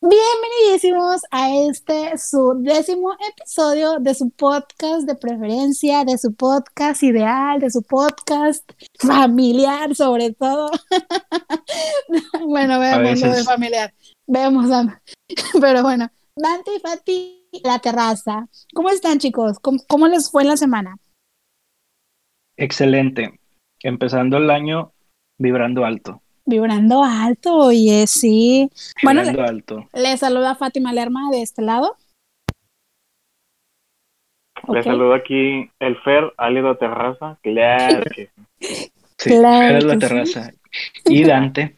Bienvenidísimos a este su décimo episodio de su podcast de preferencia, de su podcast ideal, de su podcast familiar sobre todo. bueno, vemos lo de familiar, vemos, pero bueno, Dante y Fati, la terraza. ¿Cómo están chicos? ¿Cómo, les fue en la semana? Excelente. Empezando el año vibrando alto. Vibrando alto, oye, sí. Bueno, le, alto. le saluda Fátima Lerma de este lado. Le saludo aquí el Fer, Álido Terraza. Claro que sí. Fer la Terraza. Y Dante,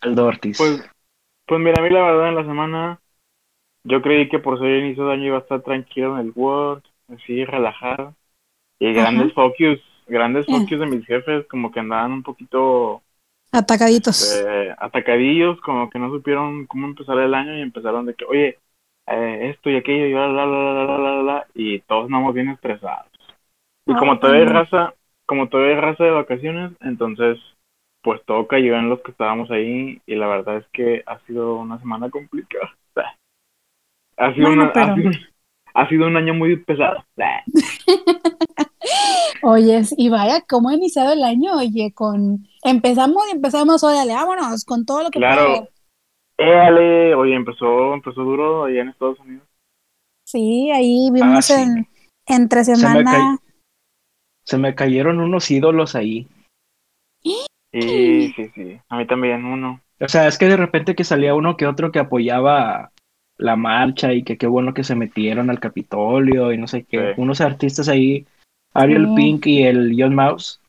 Aldo Ortiz. Pues, pues mira, a mí la verdad en la semana yo creí que por ser inicio de año iba a estar tranquilo en el Word, así relajado. Y grandes focus, grandes focus de mis jefes como que andaban un poquito Atacaditos. Este, atacadillos, como que no supieron cómo empezar el año y empezaron de que, oye, eh, esto y aquello y la, la, la, la, la, y todos andamos bien estresados. Y como todavía hay raza, como todavía hay raza de vacaciones, entonces pues todo cayó en los que estábamos ahí y la verdad es que ha sido una semana complicada. Ha sido, una, ha sido un año muy pesado. Oye, y vaya, ¿cómo ha iniciado el año? Oye, con empezamos y empezamos, órale, vámonos, con todo lo que Claro. Éale, oye, empezó, empezó duro allá en Estados Unidos. Sí, ahí vimos ah, en entre semana. Se me, cayeron unos ídolos ahí. Sí, sí, sí. A mí también uno. O sea, es que de repente que salía uno que otro que apoyaba la marcha y que qué bueno que se metieron al Capitolio y no sé qué. Unos artistas ahí Ariel Pink y el John Mouse.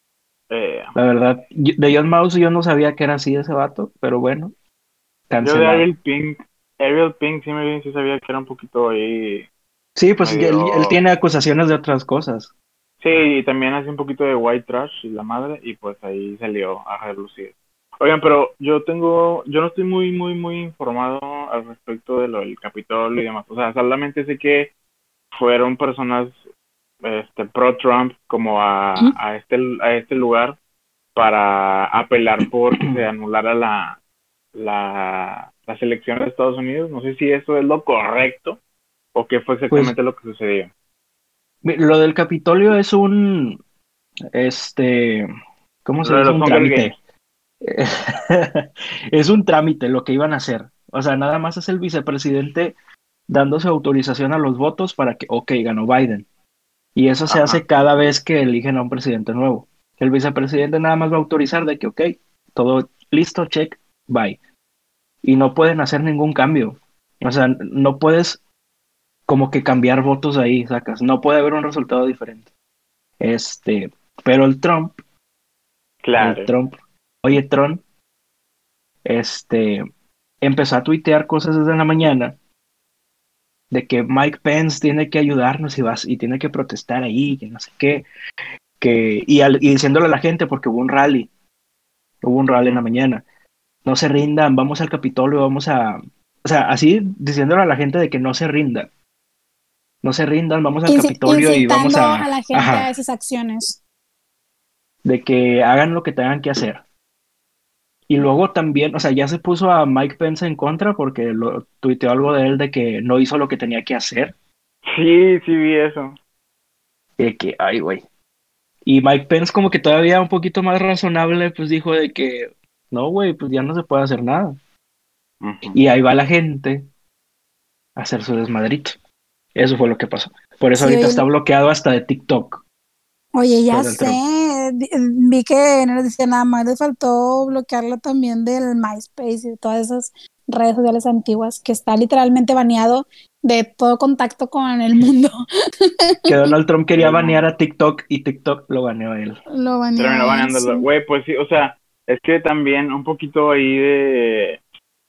Eh, la verdad, de John Mouse yo no sabía que era así ese vato, pero bueno. Yo de Ariel Pink, Ariel Pink sí me sí sabía que era un poquito ahí. Sí, pues él, tiene acusaciones de otras cosas. Sí, y también hace un poquito de white trash y la madre, y pues ahí salió a relucir. Oigan, pero yo tengo, yo no estoy muy, muy, muy informado al respecto de lo del Capitolio y demás. O sea, solamente sé que fueron personas este pro Trump como a, a este a este lugar para apelar por que se anulara la, la las elecciones de Estados Unidos. No sé si eso es lo correcto o qué fue pues exactamente lo que sucedió. Lo del Capitolio es un este ¿cómo se dice? Un trámite. es un trámite lo que iban a hacer. O sea, nada más es el vicepresidente dándose autorización a los votos para que, ok, ganó Biden. Y eso se hace cada vez que eligen a un presidente nuevo. El vicepresidente nada más va a autorizar de que, ok, todo listo, check, bye. Y no pueden hacer ningún cambio. O sea, no puedes como que cambiar votos ahí, sacas. No puede haber un resultado diferente. Este, pero el Trump. Claro. El Trump. Oye, Trump. Este, empezó a tuitear cosas desde la mañana de que Mike Pence tiene que ayudarnos y, vas, y tiene que protestar ahí, que no sé qué, que, y, y diciéndole a la gente, porque hubo un rally, hubo un rally en la mañana, no se rindan, vamos al Capitolio, vamos a, o sea, así diciéndole a la gente de que no se rinda, no se rindan, vamos al Capitolio y vamos a... a la gente a esas acciones. De que hagan lo que tengan que hacer. Y luego también, o sea, ya se puso a Mike Pence en contra porque lo tuiteó algo de él de que no hizo lo que tenía que hacer. Sí, sí vi eso. De que, ay, güey. Y Mike Pence como que todavía un poquito más razonable, pues dijo de que, no, güey, pues ya no se puede hacer nada. Y ahí va la gente a hacer su desmadrito. Eso fue lo que pasó. Por eso ahorita está bloqueado hasta de TikTok. Oye, ya sé, vi que no le decía nada más, le faltó bloquearlo también del MySpace y de todas esas redes sociales antiguas, que está literalmente baneado de todo contacto con el mundo. Que Donald Trump quería banear a TikTok y TikTok lo baneó a él. Lo baneó. Terminó baneándolo. Güey, pues sí, o sea, es que también un poquito ahí de,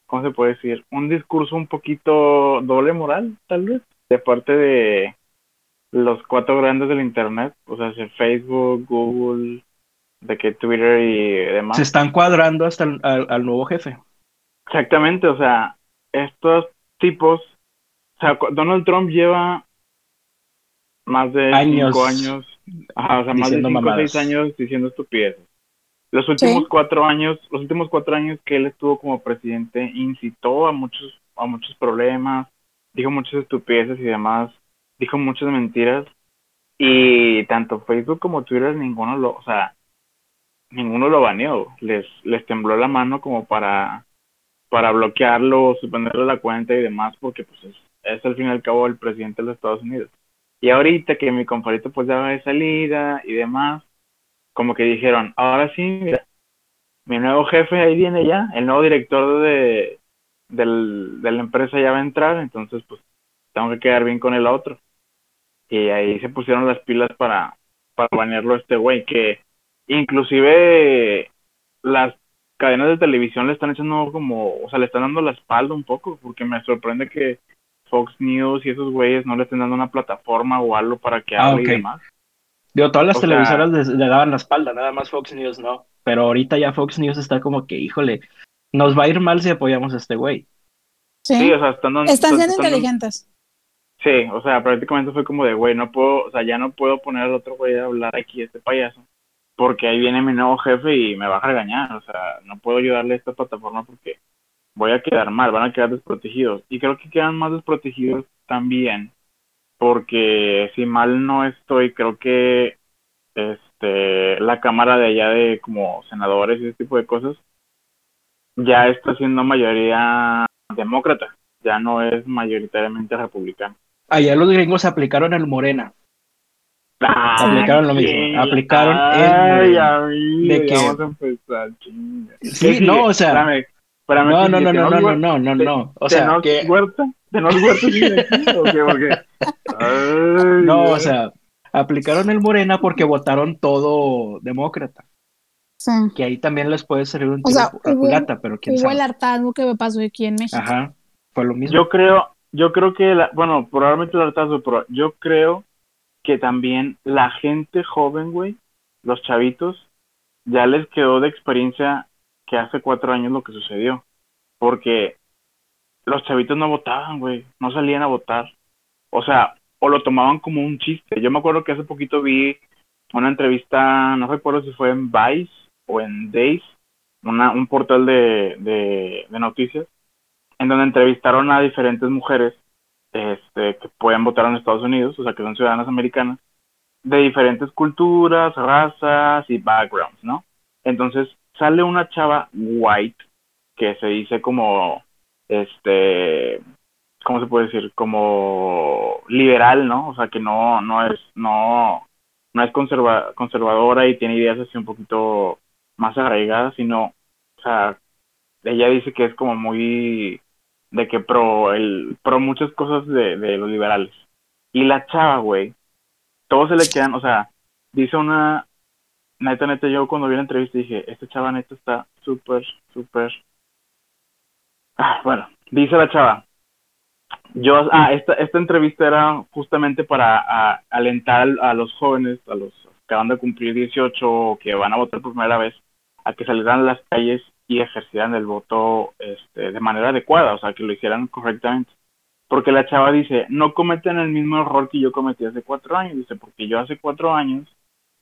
¿cómo se puede decir? Un discurso un poquito doble moral, tal vez, de parte de, los cuatro grandes del internet, o sea, Facebook, Google, de que Twitter y demás. Se están cuadrando hasta el, al, nuevo jefe. Exactamente, o sea, estos tipos, o sea, Donald Trump lleva más de años cinco años, o sea, más de cinco o seis años diciendo estupideces. Los últimos cuatro años, los últimos cuatro años que él estuvo como presidente, incitó a muchos, a muchos problemas, dijo muchas estupideces y demás, dijo muchas mentiras. Y tanto Facebook como Twitter, ninguno lo, o sea, ninguno lo baneó. Les, les tembló la mano como para, para bloquearlo, suspenderle la cuenta y demás, porque pues es, es al fin y al cabo el presidente de los Estados Unidos. Y ahorita que mi compadrito pues ya va de salida y demás, como que dijeron, ahora sí, mira, mi nuevo jefe ahí viene ya, el nuevo director de, del, de la empresa ya va a entrar, entonces pues tengo que quedar bien con el otro. Y ahí se pusieron las pilas para, para banearlo a este güey, que inclusive las cadenas de televisión le están echando como, o sea, le están dando la espalda un poco, porque me sorprende que Fox News y esos güeyes no le estén dando una plataforma o algo para que ah, hable y demás. Digo, todas las televisoras le, daban la espalda, nada más Fox News no. Pero ahorita ya Fox News está como que, híjole, nos va a ir mal si apoyamos a este güey. Sí, o sea, están, están siendo inteligentes. Sí, o sea, prácticamente fue como de, güey, no puedo, o sea, ya no puedo poner al otro güey a hablar aquí, este payaso, porque ahí viene mi nuevo jefe y me va a regañar, o sea, no puedo ayudarle a esta plataforma porque voy a quedar mal, van a quedar desprotegidos. Y creo que quedan más desprotegidos también, porque si mal no estoy, creo que este la cámara de allá de como senadores y ese tipo de cosas ya está siendo mayoría demócrata, ya no es mayoritariamente republicano. Allá los gringos aplicaron el Morena. aplicaron lo mismo. Aplicaron el de que... vamos a empezar, Sí, no, o sea, no, no, no, no, no, no, no, no, no, O sea, que... Huerta, de no Huerta, ¿o qué? no, o sea, aplicaron el Morena porque votaron todo demócrata. Sí. Que ahí también les puede servir un tiro o pero quién hubo el hartazgo que me pasó aquí en México. Ajá, fue lo mismo. Yo creo, yo creo que, la, bueno, probablemente el hartazgo, pero yo creo que también la gente joven, güey, los chavitos, ya les quedó de experiencia que hace cuatro años lo que sucedió. Porque los chavitos no votaban, güey, no salían a votar. O sea, o lo tomaban como un chiste. Yo me acuerdo que hace poquito vi una entrevista, no recuerdo si fue en Vice o en Days, una, un portal de, de, de noticias, en donde entrevistaron a diferentes mujeres este, que pueden votar en Estados Unidos, o sea, que son ciudadanas americanas, de diferentes culturas, razas y backgrounds, ¿no? Entonces, sale una chava white que se dice como este cómo se puede decir como liberal no o sea que no no es no no es conserva, conservadora y tiene ideas así un poquito más arraigadas sino o sea ella dice que es como muy de que pro el pro muchas cosas de, de los liberales. Y la chava güey todos se le quedan o sea dice una neta, neta, yo cuando vi la entrevista dije, este chava neta está súper, súper... Ah, bueno, dice la chava, yo, ah, esta, esta entrevista era justamente para alentar a los jóvenes, a los que van a cumplir 18 o que van a votar por primera vez, a que salieran a las calles y ejercieran el voto este, de manera adecuada, o sea, que lo hicieran correctamente. Porque la chava dice, no cometen el mismo error que yo cometí hace cuatro años, dice, porque yo hace cuatro años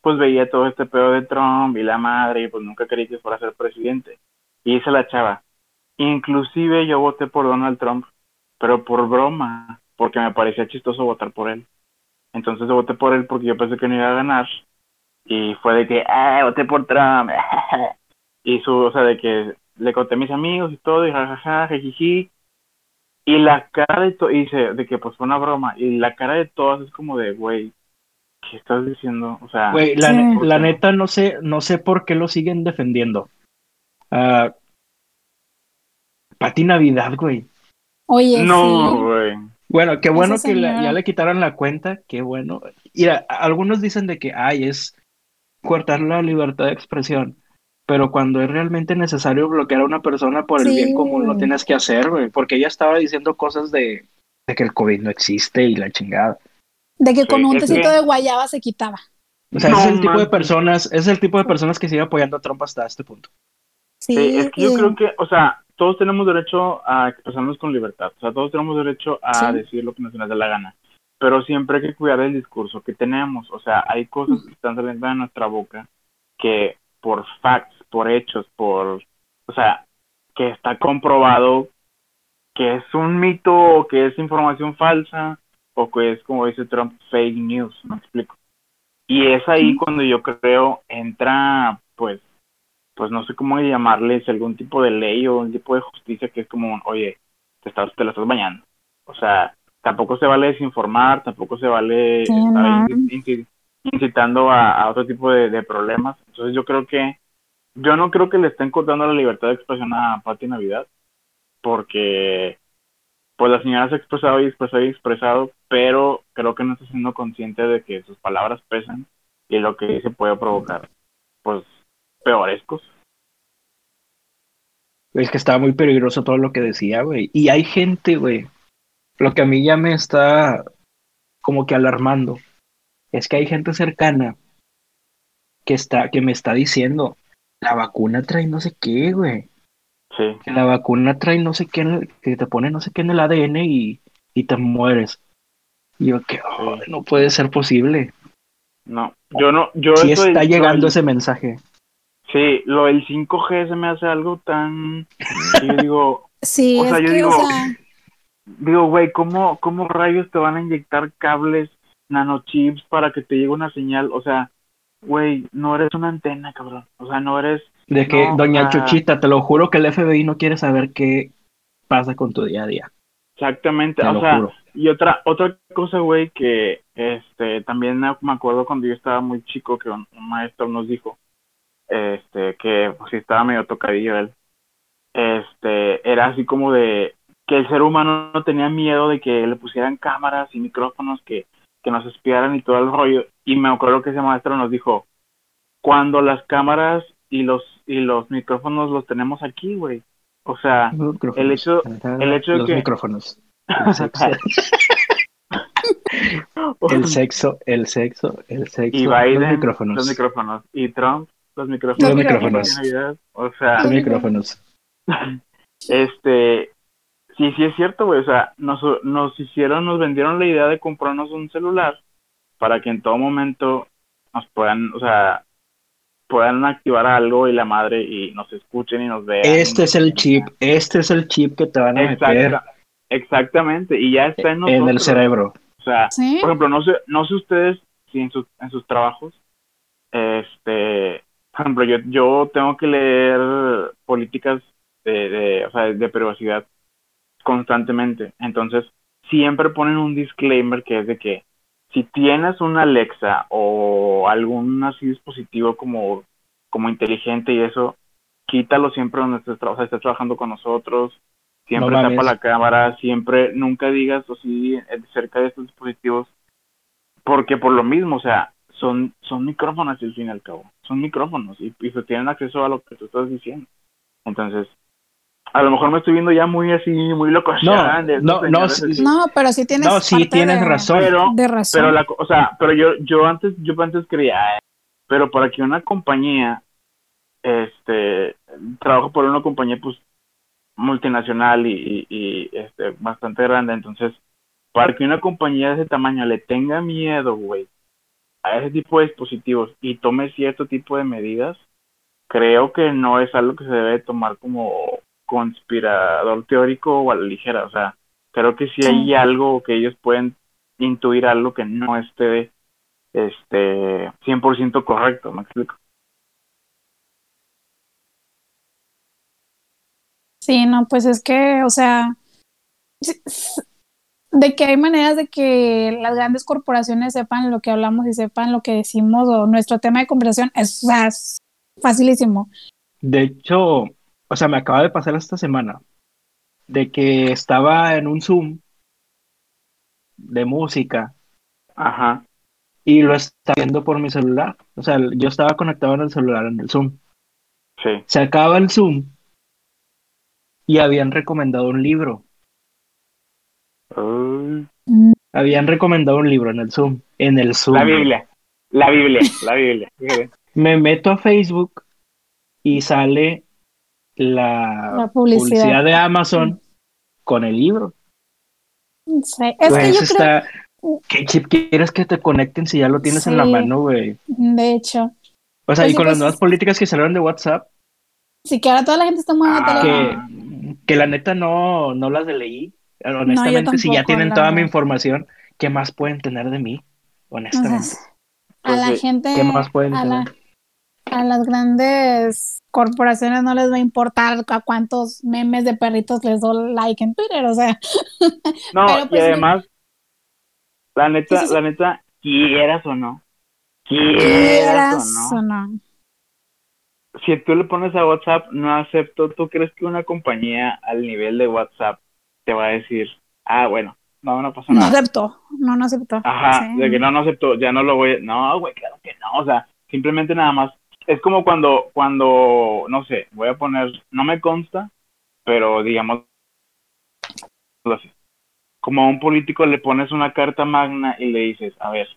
pues veía todo este pedo de Trump y la madre y pues nunca quería que fuera a ser presidente. Y dice la chava, inclusive yo voté por Donald Trump, pero por broma, porque me parecía chistoso votar por él. Entonces voté por él porque yo pensé que no iba a ganar. Y fue de que, ah, voté por Trump. y su, o sea, de que le conté a mis amigos y todo, y jajaja, jijiji. Y la cara de todo, y dice, de que pues fue una broma. Y la cara de todas es como de, güey, ¿Qué estás diciendo? O sea, la, neta no sé, no sé por qué lo siguen defendiendo. Uh, Pati Navidad, güey. Oye, no, güey. Bueno, qué bueno que ya le quitaron la cuenta, qué bueno. Y algunos dicen de que, ay, es cortar la libertad de expresión. Pero cuando es realmente necesario bloquear a una persona por el bien común, lo tienes que hacer, güey. Porque ella estaba diciendo cosas de, de que el COVID no existe y la chingada. De que con un tecito de guayaba se quitaba. O sea, es el tipo de personas, es el tipo de personas que sigue apoyando a Trump hasta este punto. Sí, es que yo creo que, o sea, todos tenemos derecho a expresarnos con libertad, o sea, todos tenemos derecho a decir lo que nos dé la gana, pero siempre hay que cuidar el discurso que tenemos, o sea, hay cosas que están saliendo de nuestra boca que por facts, por hechos, por, o sea, que está comprobado que es un mito o que es información falsa o que es, como dice Trump, fake news, me explico. Y es ahí cuando yo creo entra, pues, pues no sé cómo llamarles, algún tipo de ley o un tipo de justicia que es como, oye, te, estás, te la estás bañando. O sea, tampoco se vale desinformar, tampoco se vale estar incitando a, otro tipo de, problemas. Entonces yo creo que, yo no creo que le estén cortando la libertad de expresión a Pati Navidad, porque pues la señora se ha expresado y expresado y expresado, pero creo que no está siendo consciente de que sus palabras pesan y lo que dice puede provocar, pues, peores cosas. Es que estaba muy peligroso todo lo que decía, güey. Y hay gente, güey. Lo que a mí ya me está como que alarmando es que hay gente cercana que está, que me está diciendo, la vacuna trae no sé qué, güey. Sí. Que la vacuna trae no sé qué, que te pone no sé qué en el ADN y, y te mueres. Y yo que no puede ser posible. No, yo no, yo sí está llegando ese mensaje. Sí, lo del 5G se me hace algo tan, yo digo, sí, o sea, yo digo, digo, güey, ¿cómo, ¿cómo rayos te van a inyectar cables nanochips para que te llegue una señal, o sea, güey, no eres una antena, cabrón, o sea, no eres... De que, doña Chuchita, te lo juro que el FBI no quiere saber qué pasa con tu día a día. Exactamente, o sea, y otra otra cosa, güey, que este también me acuerdo cuando yo estaba muy chico que un, maestro nos dijo este que pues si estaba medio tocadillo él. Este, era así como de que el ser humano no tenía miedo de que le pusieran cámaras y micrófonos que que nos espiaran y todo el rollo. Y me acuerdo que ese maestro nos dijo, cuando las cámaras y los y los micrófonos los tenemos aquí, güey. O sea, el hecho, el hecho de los micrófonos. El sexo. el sexo, el sexo, Y Biden, los micrófonos. Los micrófonos. Y Trump, los micrófonos. Los micrófonos. O sea, los micrófonos. Este, sí, sí es cierto, güey. O sea, nos, nos hicieron, nos vendieron la idea de comprarnos un celular para que en todo momento nos puedan, o sea, puedan activar algo y la madre y nos escuchen y nos vean. Este es el chip, este es el chip que te van a meter. Exactamente, y ya está en nosotros. En el cerebro. O sea, por ejemplo, no sé, no sé ustedes si en sus, en sus trabajos, este, por ejemplo, yo, yo tengo que leer políticas de, de, o sea, de privacidad constantemente. Entonces, siempre ponen un disclaimer que es de que si tienes una Alexa o algún así dispositivo como, como inteligente y eso, quítalo siempre donde estés, o estés trabajando con nosotros, siempre tapa la cámara, siempre, nunca digas o sí eh, cerca de estos dispositivos, porque por lo mismo, o sea, son, son micrófonos al fin y al cabo, son micrófonos y, y tienen acceso a lo que tú estás diciendo. Entonces, a lo mejor me estoy viendo ya muy así, muy loco. No, no, no, no, pero sí tienes, no, sí tienes razón. Pero, de razón. Pero la, o sea, pero yo, yo antes, yo antes creía, pero para que una compañía, este, trabajo por una compañía, pues, multinacional y, y, este, bastante grande, entonces, para que una compañía de ese tamaño le tenga miedo, güey, a ese tipo de dispositivos y tome cierto tipo de medidas, creo que no es algo que se debe tomar como conspirador teórico o a la ligera, o sea, creo que si hay algo que ellos pueden intuir algo que no esté este 100% correcto, me explico. Sí, no, pues es que, o sea, de que hay maneras de que las grandes corporaciones sepan lo que hablamos y sepan lo que decimos o nuestro tema de conversación es, es facilísimo. De hecho, o sea, me acaba de pasar esta semana de que estaba en un Zoom de música. Ajá. Y lo estaba viendo por mi celular. O sea, yo estaba conectado en el celular en el Zoom. Sí. Se acaba el Zoom y habían recomendado un libro. Habían recomendado un libro en el Zoom. En el Zoom. La Biblia. La Biblia. La Biblia. Me meto a Facebook y sale la, publicidad. de Amazon con el libro. Sí. Es que yo está... ¿Qué chip quieres que te conecten si ya lo tienes en la mano, güey? De hecho. O sea, y con las nuevas políticas que salieron de WhatsApp, Así que ahora toda la gente está muy ah, que, que la neta no, no las leí. Honestamente, si ya tienen toda mi información, ¿qué más pueden tener de mí? Honestamente. a la gente, ¿qué más pueden tener? A las grandes corporaciones no les va a importar a cuántos memes de perritos les doy like en Twitter, o sea. No, y pues, además, la neta, la neta, quieras o no, quieras, o, no, Si tú le pones a WhatsApp, no acepto, ¿tú crees que una compañía al nivel de WhatsApp te va a decir, ah, bueno, no, no pasa nada? No acepto, no, no acepto. Ajá, de que no, no acepto, ya no lo voy, a... no, güey, claro que no, o sea, simplemente nada más es como cuando, cuando, no sé, voy a poner, no me consta, pero digamos. Como a un político le pones una carta magna y le dices, a ver,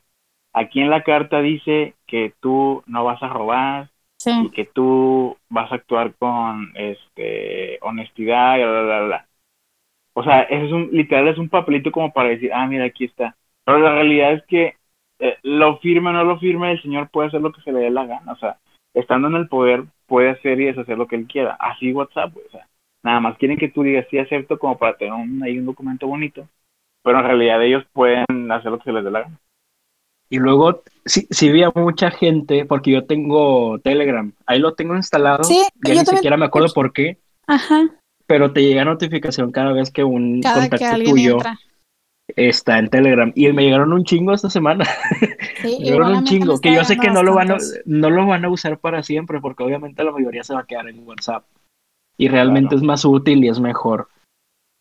aquí en la carta dice que tú no vas a robar y que tú vas a actuar con este honestidad y bla, bla, bla, O sea, eso es un, literal es un papelito como para decir, ah, mira, aquí está. Pero la realidad es que eh, lo firme o no lo firme, el señor puede hacer lo que se le dé la gana. O sea, estando en el poder, puede hacer y deshacer lo que él quiera. Así WhatsApp, o sea, nada más quieren que tú digas sí acepto como para tener un, ahí un documento bonito, pero en realidad ellos pueden hacer lo que se les dé la gana. Y luego, sí, sí vi a mucha gente, porque yo tengo Telegram, ahí lo tengo instalado, sí, ya ni siquiera me acuerdo por qué, Ajá. pero te llega notificación cada vez que un contacto tuyo está en Telegram. Y me llegaron un chingo esta semana. me llegaron un chingo, que yo sé que no lo, van a, no lo van a usar para siempre, porque obviamente la mayoría se va a quedar en WhatsApp. Y realmente es más útil y es mejor.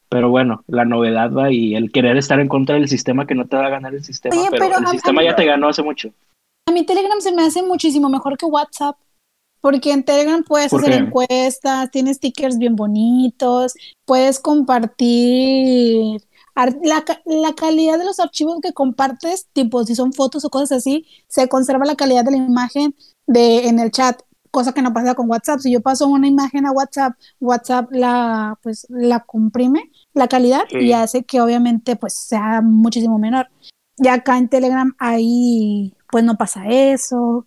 Pero bueno, la novedad va y el querer estar en contra del sistema que no te va a ganar el sistema. pero, el sistema ya te ganó hace mucho. A mí Telegram se me hace muchísimo mejor que WhatsApp. Porque en Telegram puedes hacer encuestas, tienes stickers bien bonitos, puedes compartir la, la, calidad de los archivos que compartes, tipo si son fotos o cosas así, se conserva la calidad de la imagen de, en el chat, cosa que no pasa con WhatsApp. Si yo paso una imagen a WhatsApp, WhatsApp la, pues, la comprime la calidad y hace que obviamente pues sea muchísimo menor. Y acá en Telegram ahí pues no pasa eso.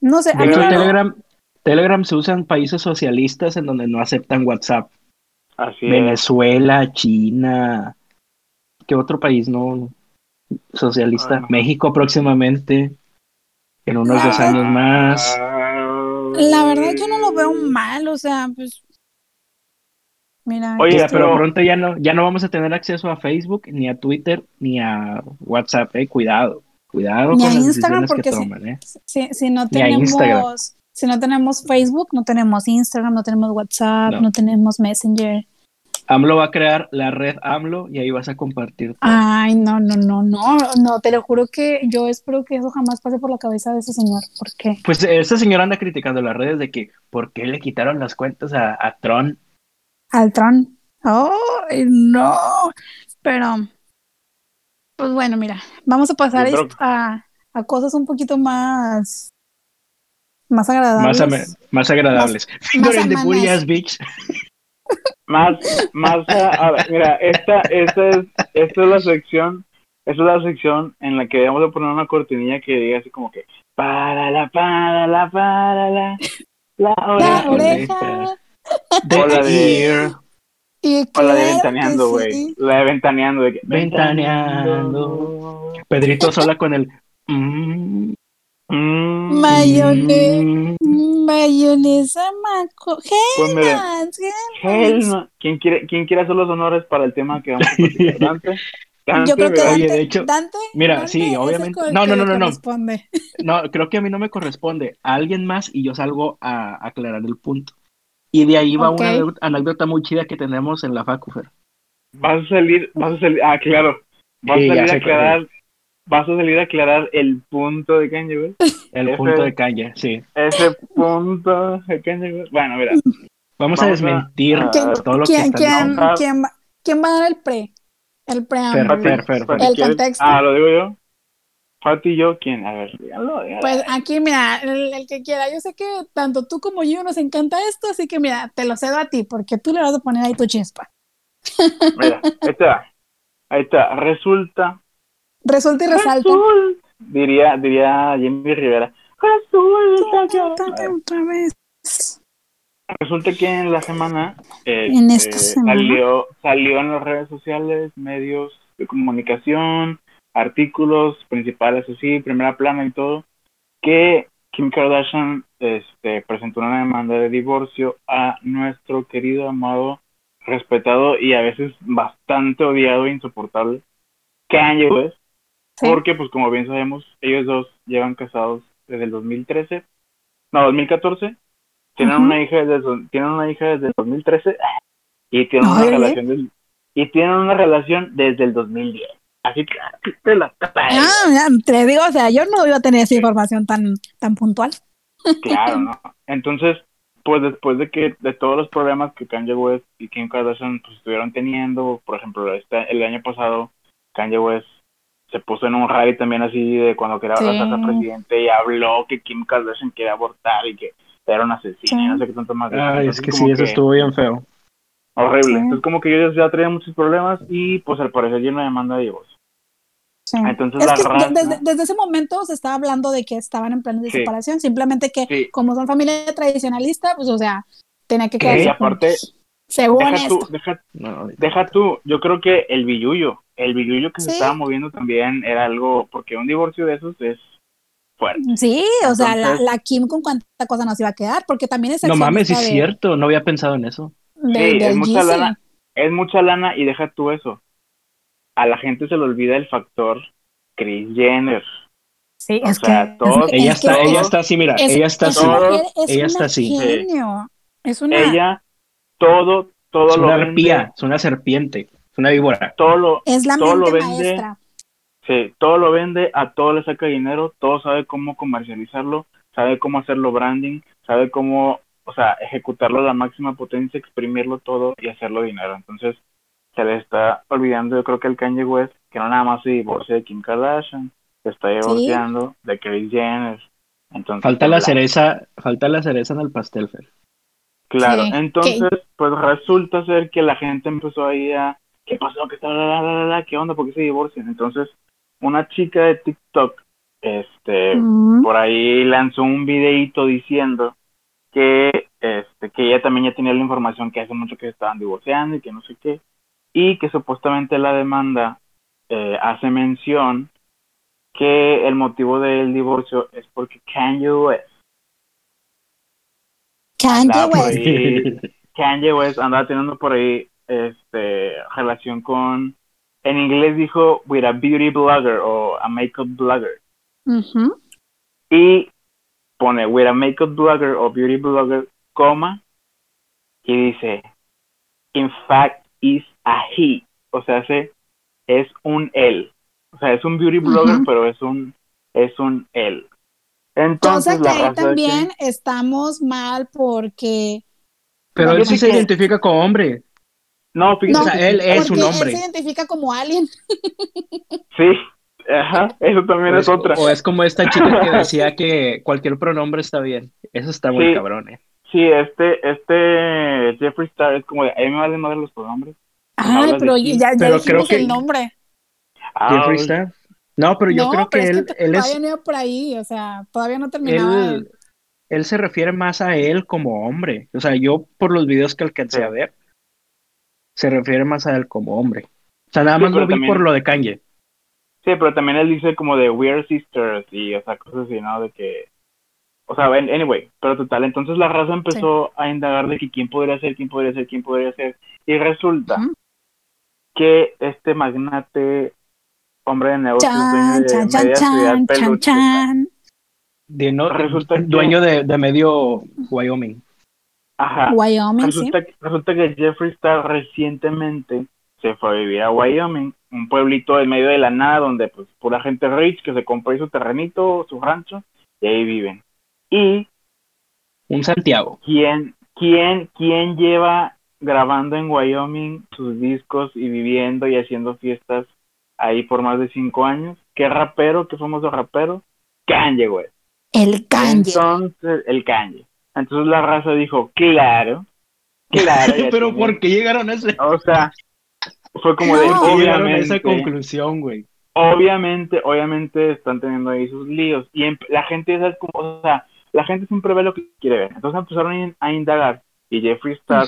No sé. Telegram, Telegram se usa en países socialistas en donde no aceptan WhatsApp. Venezuela, China, ¿Qué otro país no socialista? México próximamente, en unos dos años más. La verdad yo no lo veo mal, o sea, pues Mira, Oye, pero pronto ya no, ya no vamos a tener acceso a Facebook, ni a Twitter, ni a WhatsApp, eh, cuidado, cuidado con las Instagram porque que toman, eh. si, no tenemos, si no tenemos Facebook, no tenemos Instagram, no tenemos WhatsApp, no tenemos Messenger. AMLO va a crear la red AMLO y ahí vas a compartir. Ay, no, no, no, no, no, te lo juro que yo espero que eso jamás pase por la cabeza de ese señor. ¿Por qué? Pues ese señor anda criticando las redes de que, ¿por qué le quitaron las cuentas a, a Tron? Al Tron. Oh, no. Pero, pues bueno, mira, vamos a pasar a, a, cosas un poquito más más agradables. Más, más agradables. Finger in the bitch. Más, más, a, ver, mira, esta, esta es, esta es la sección, esta es la sección en la que vamos a poner una cortinilla que diga así como que, para la, para la, para la, la oreja. La la de, o la de ventaneando, güey. La de ventaneando, de que, ventaneando. Pedrito sola con el, mm, mm, mayonesa. Mayonesa Maco. Pues ¿Quién quiere, ¿Quién quiere hacer los honores para el tema que vamos a platicar? Dante. Yo creo que Dante, de hecho, Dante, mira, sí, obviamente. No, no, no, no, no. No, creo que a mí no me corresponde. A alguien más y yo salgo a aclarar el punto. Y de ahí va una anécdota muy chida que tenemos en la Facufer. Vas a salir, vas a salir, ah, claro. Vas a salir a aclarar vas a salir a aclarar el punto de Kanye West. El punto de Kanye, sí. Ese punto de Kanye West. Bueno, mira. Vamos, a desmentir todo lo que está ¿quién, ¿quién, va, ¿Quién va a dar el pre? El preámbulo. Fer, fer, fer, el contexto. Ah, lo digo yo. Fati y yo, ¿quién? A ver, dígalo, Pues aquí, mira, el, que quiera. Yo sé que tanto tú como yo nos encanta esto, así que mira, te lo cedo a ti, porque tú le vas a poner ahí tu chispa. Mira, ahí está. Ahí está. Resulta Resulta y resalta. Diría, diría Jimmy Rivera. Resulta otra vez. Resulta que en la semana, En esta este, semana. salió, salió en las redes sociales, medios de comunicación, artículos principales así, primera plana y todo, que Kim Kardashian este, presentó una demanda de divorcio a nuestro querido, amado, respetado y a veces bastante odiado e insoportable Kanye West, Sí. porque pues como bien sabemos, ellos dos llevan casados desde el 2013, no, 2014, tienen Ujú. una hija desde, tienen una hija desde el 2013 y tienen una relación del- y tienen una relación desde el 2010. Así que así te la Ah, te digo, o sea, yo no iba a tener esa información tan, tan puntual. Claro, ¿no? Entonces, pues después de que de todos los problemas que Kanye West y Kim Kardashian pues, estuvieron teniendo, por ejemplo, este, el año pasado Kanye West se puso en un rally también así de cuando quería Sí. abrazar presidente y habló que Kim Kardashian quería abortar y que era un asesino, Sí. no sé qué tanto más. Ay, Entonces, es que sí, eso estuvo bien feo. horrible. Sí. Entonces como que ellos ya traían muchos problemas y pues al parecer ya una demanda de divorcio. Sí. Entonces es la que raza- desde, desde ese momento se estaba hablando de que estaban en planes de Sí. separación, simplemente que Sí. como son familia tradicionalista, pues o sea, tenía que quedarse Y aparte, juntos. Según Deja esto. tú, deja, No, Deja tú, yo creo que el billuyo, el billuyo que se estaba moviendo también era algo, porque un divorcio de esos es fuerte. Sí, o sea, la, Kim con cuánta cosa nos iba a quedar, porque también es no mames, es de- cierto, no había pensado en eso. de- Sí, es mucha Yeezy. lana. Es mucha lana y deja tú eso. A la gente se le olvida el factor Chris Jenner. Sí, O es sea, que es, Ella es está, que ella es- está así, mira, es- ella está es así. ella está así. genio. Es una Ella, todo, todo Es lo una vende, arpía, es una serpiente, es una víbora. todo lo, es la todo lo vende. maestra. sí, todo lo vende, a todo le saca dinero, todo sabe cómo comercializarlo, sabe cómo hacerlo branding, sabe cómo, o sea, ejecutarlo a la máxima potencia, exprimirlo todo y hacerlo dinero. Entonces, se le está olvidando, yo creo que el Kanye West, que no nada más se divorcia de Kim Kardashian, se está divorciando de Kris Jenner. Entonces, Falta la cereza, falta la cereza en el pastel, Fer. Claro, Sí. entonces, pues resulta ser que la gente empezó ahí a, ¿qué pasó? ¿Qué está? La, la, la, ¿Qué onda? ¿Por qué se divorcian? Entonces, una chica de TikTok, este, por ahí lanzó un videíto diciendo que, este, que ella también ya tenía la información que hace mucho que se estaban divorciando y que no sé qué, y que supuestamente la demanda eh, hace mención que el motivo del divorcio es porque Kanye West Kanye West. Kanye West andaba teniendo por ahí este relación con en inglés dijo with a beauty blogger o a makeup blogger Ujú. y pone with a makeup blogger o beauty blogger coma y dice in fact is a he o sea se es un él. O sea es un beauty blogger pero es un es un él Cosa entonces que la ahí que- también estamos mal porque Pero él sí se que- identifica como hombre. no fíjate No, O sea, que- él es un hombre. él se identifica como alien. sí ajá eso también es otra o es como esta chica que decía que cualquier pronombre está bien. Eso está muy Sí. cabrón, eh. Sí, este, este Jeffree Star es como de, a mí me valen madre los pronombres. Ay, de pero ya, ya pero creo dijimos que- el nombre. Ah, Jeffree Star. No, pero yo no, creo que él, es que él todavía es, no iba por ahí, o sea, todavía no terminaba. él, él se refiere más a él como hombre. O sea, yo por los videos que alcancé a ver, se refiere más a él como hombre. O sea, nada Sí, más lo vi también- por lo de Kanye. Sí, pero también él dice como de We are sisters y, o sea, cosas así, ¿no? De que, o sea, an- anyway, pero total, entonces la raza empezó a indagar de que quién podría ser, quién podría ser, quién podría ser. Y resulta que este magnate, hombre de negocios, Chan, dueño de chan, chan, media ciudad chan, chan, peluche, chan. De no- Resulta que- dueño de, de medio Wyoming. Ajá, Wyoming, sí. Resulta, que- resulta que Jeffree Star recientemente se fue a vivir a Wyoming, un pueblito en medio de la nada donde pues pura gente rich que se compró ahí su terrenito, su rancho y ahí viven. Y Un Santiago. quién quién quién lleva grabando en Wyoming sus discos y viviendo y haciendo fiestas ahí por más de cinco años? ¿Qué rapero, qué famoso rapero? Kanye, güey. El Kanye. Entonces, el Kanye. Entonces la raza dijo, claro, claro. Pero tiene- ¿por qué llegaron a ese? o sea, fue como de, No. ¿Por qué llegaron a esa obviamente, conclusión, güey? obviamente, obviamente están teniendo ahí sus líos. Y em- la gente, ¿sabes cómo? O sea, la gente siempre ve lo que quiere ver. Entonces empezaron a in- a indagar Y Jeffree Star,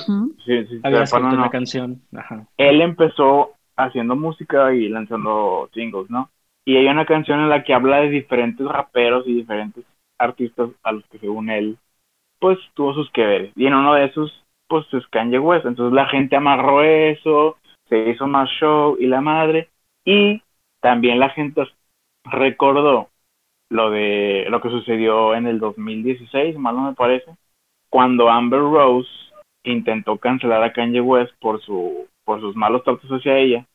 Había una canción. Ajá. Él empezó haciendo música y lanzando singles, ¿no? Y hay una canción en la que habla de diferentes raperos y diferentes artistas a los que según él, pues tuvo sus que ver. Y en uno de esos, pues es Kanye West. Entonces la gente amarró eso, se hizo más show y la madre. Y también la gente recordó lo de lo que sucedió en el 2016, mal no me parece, cuando Amber Rose intentó cancelar a Kanye West por su por sus malos tratos hacia ella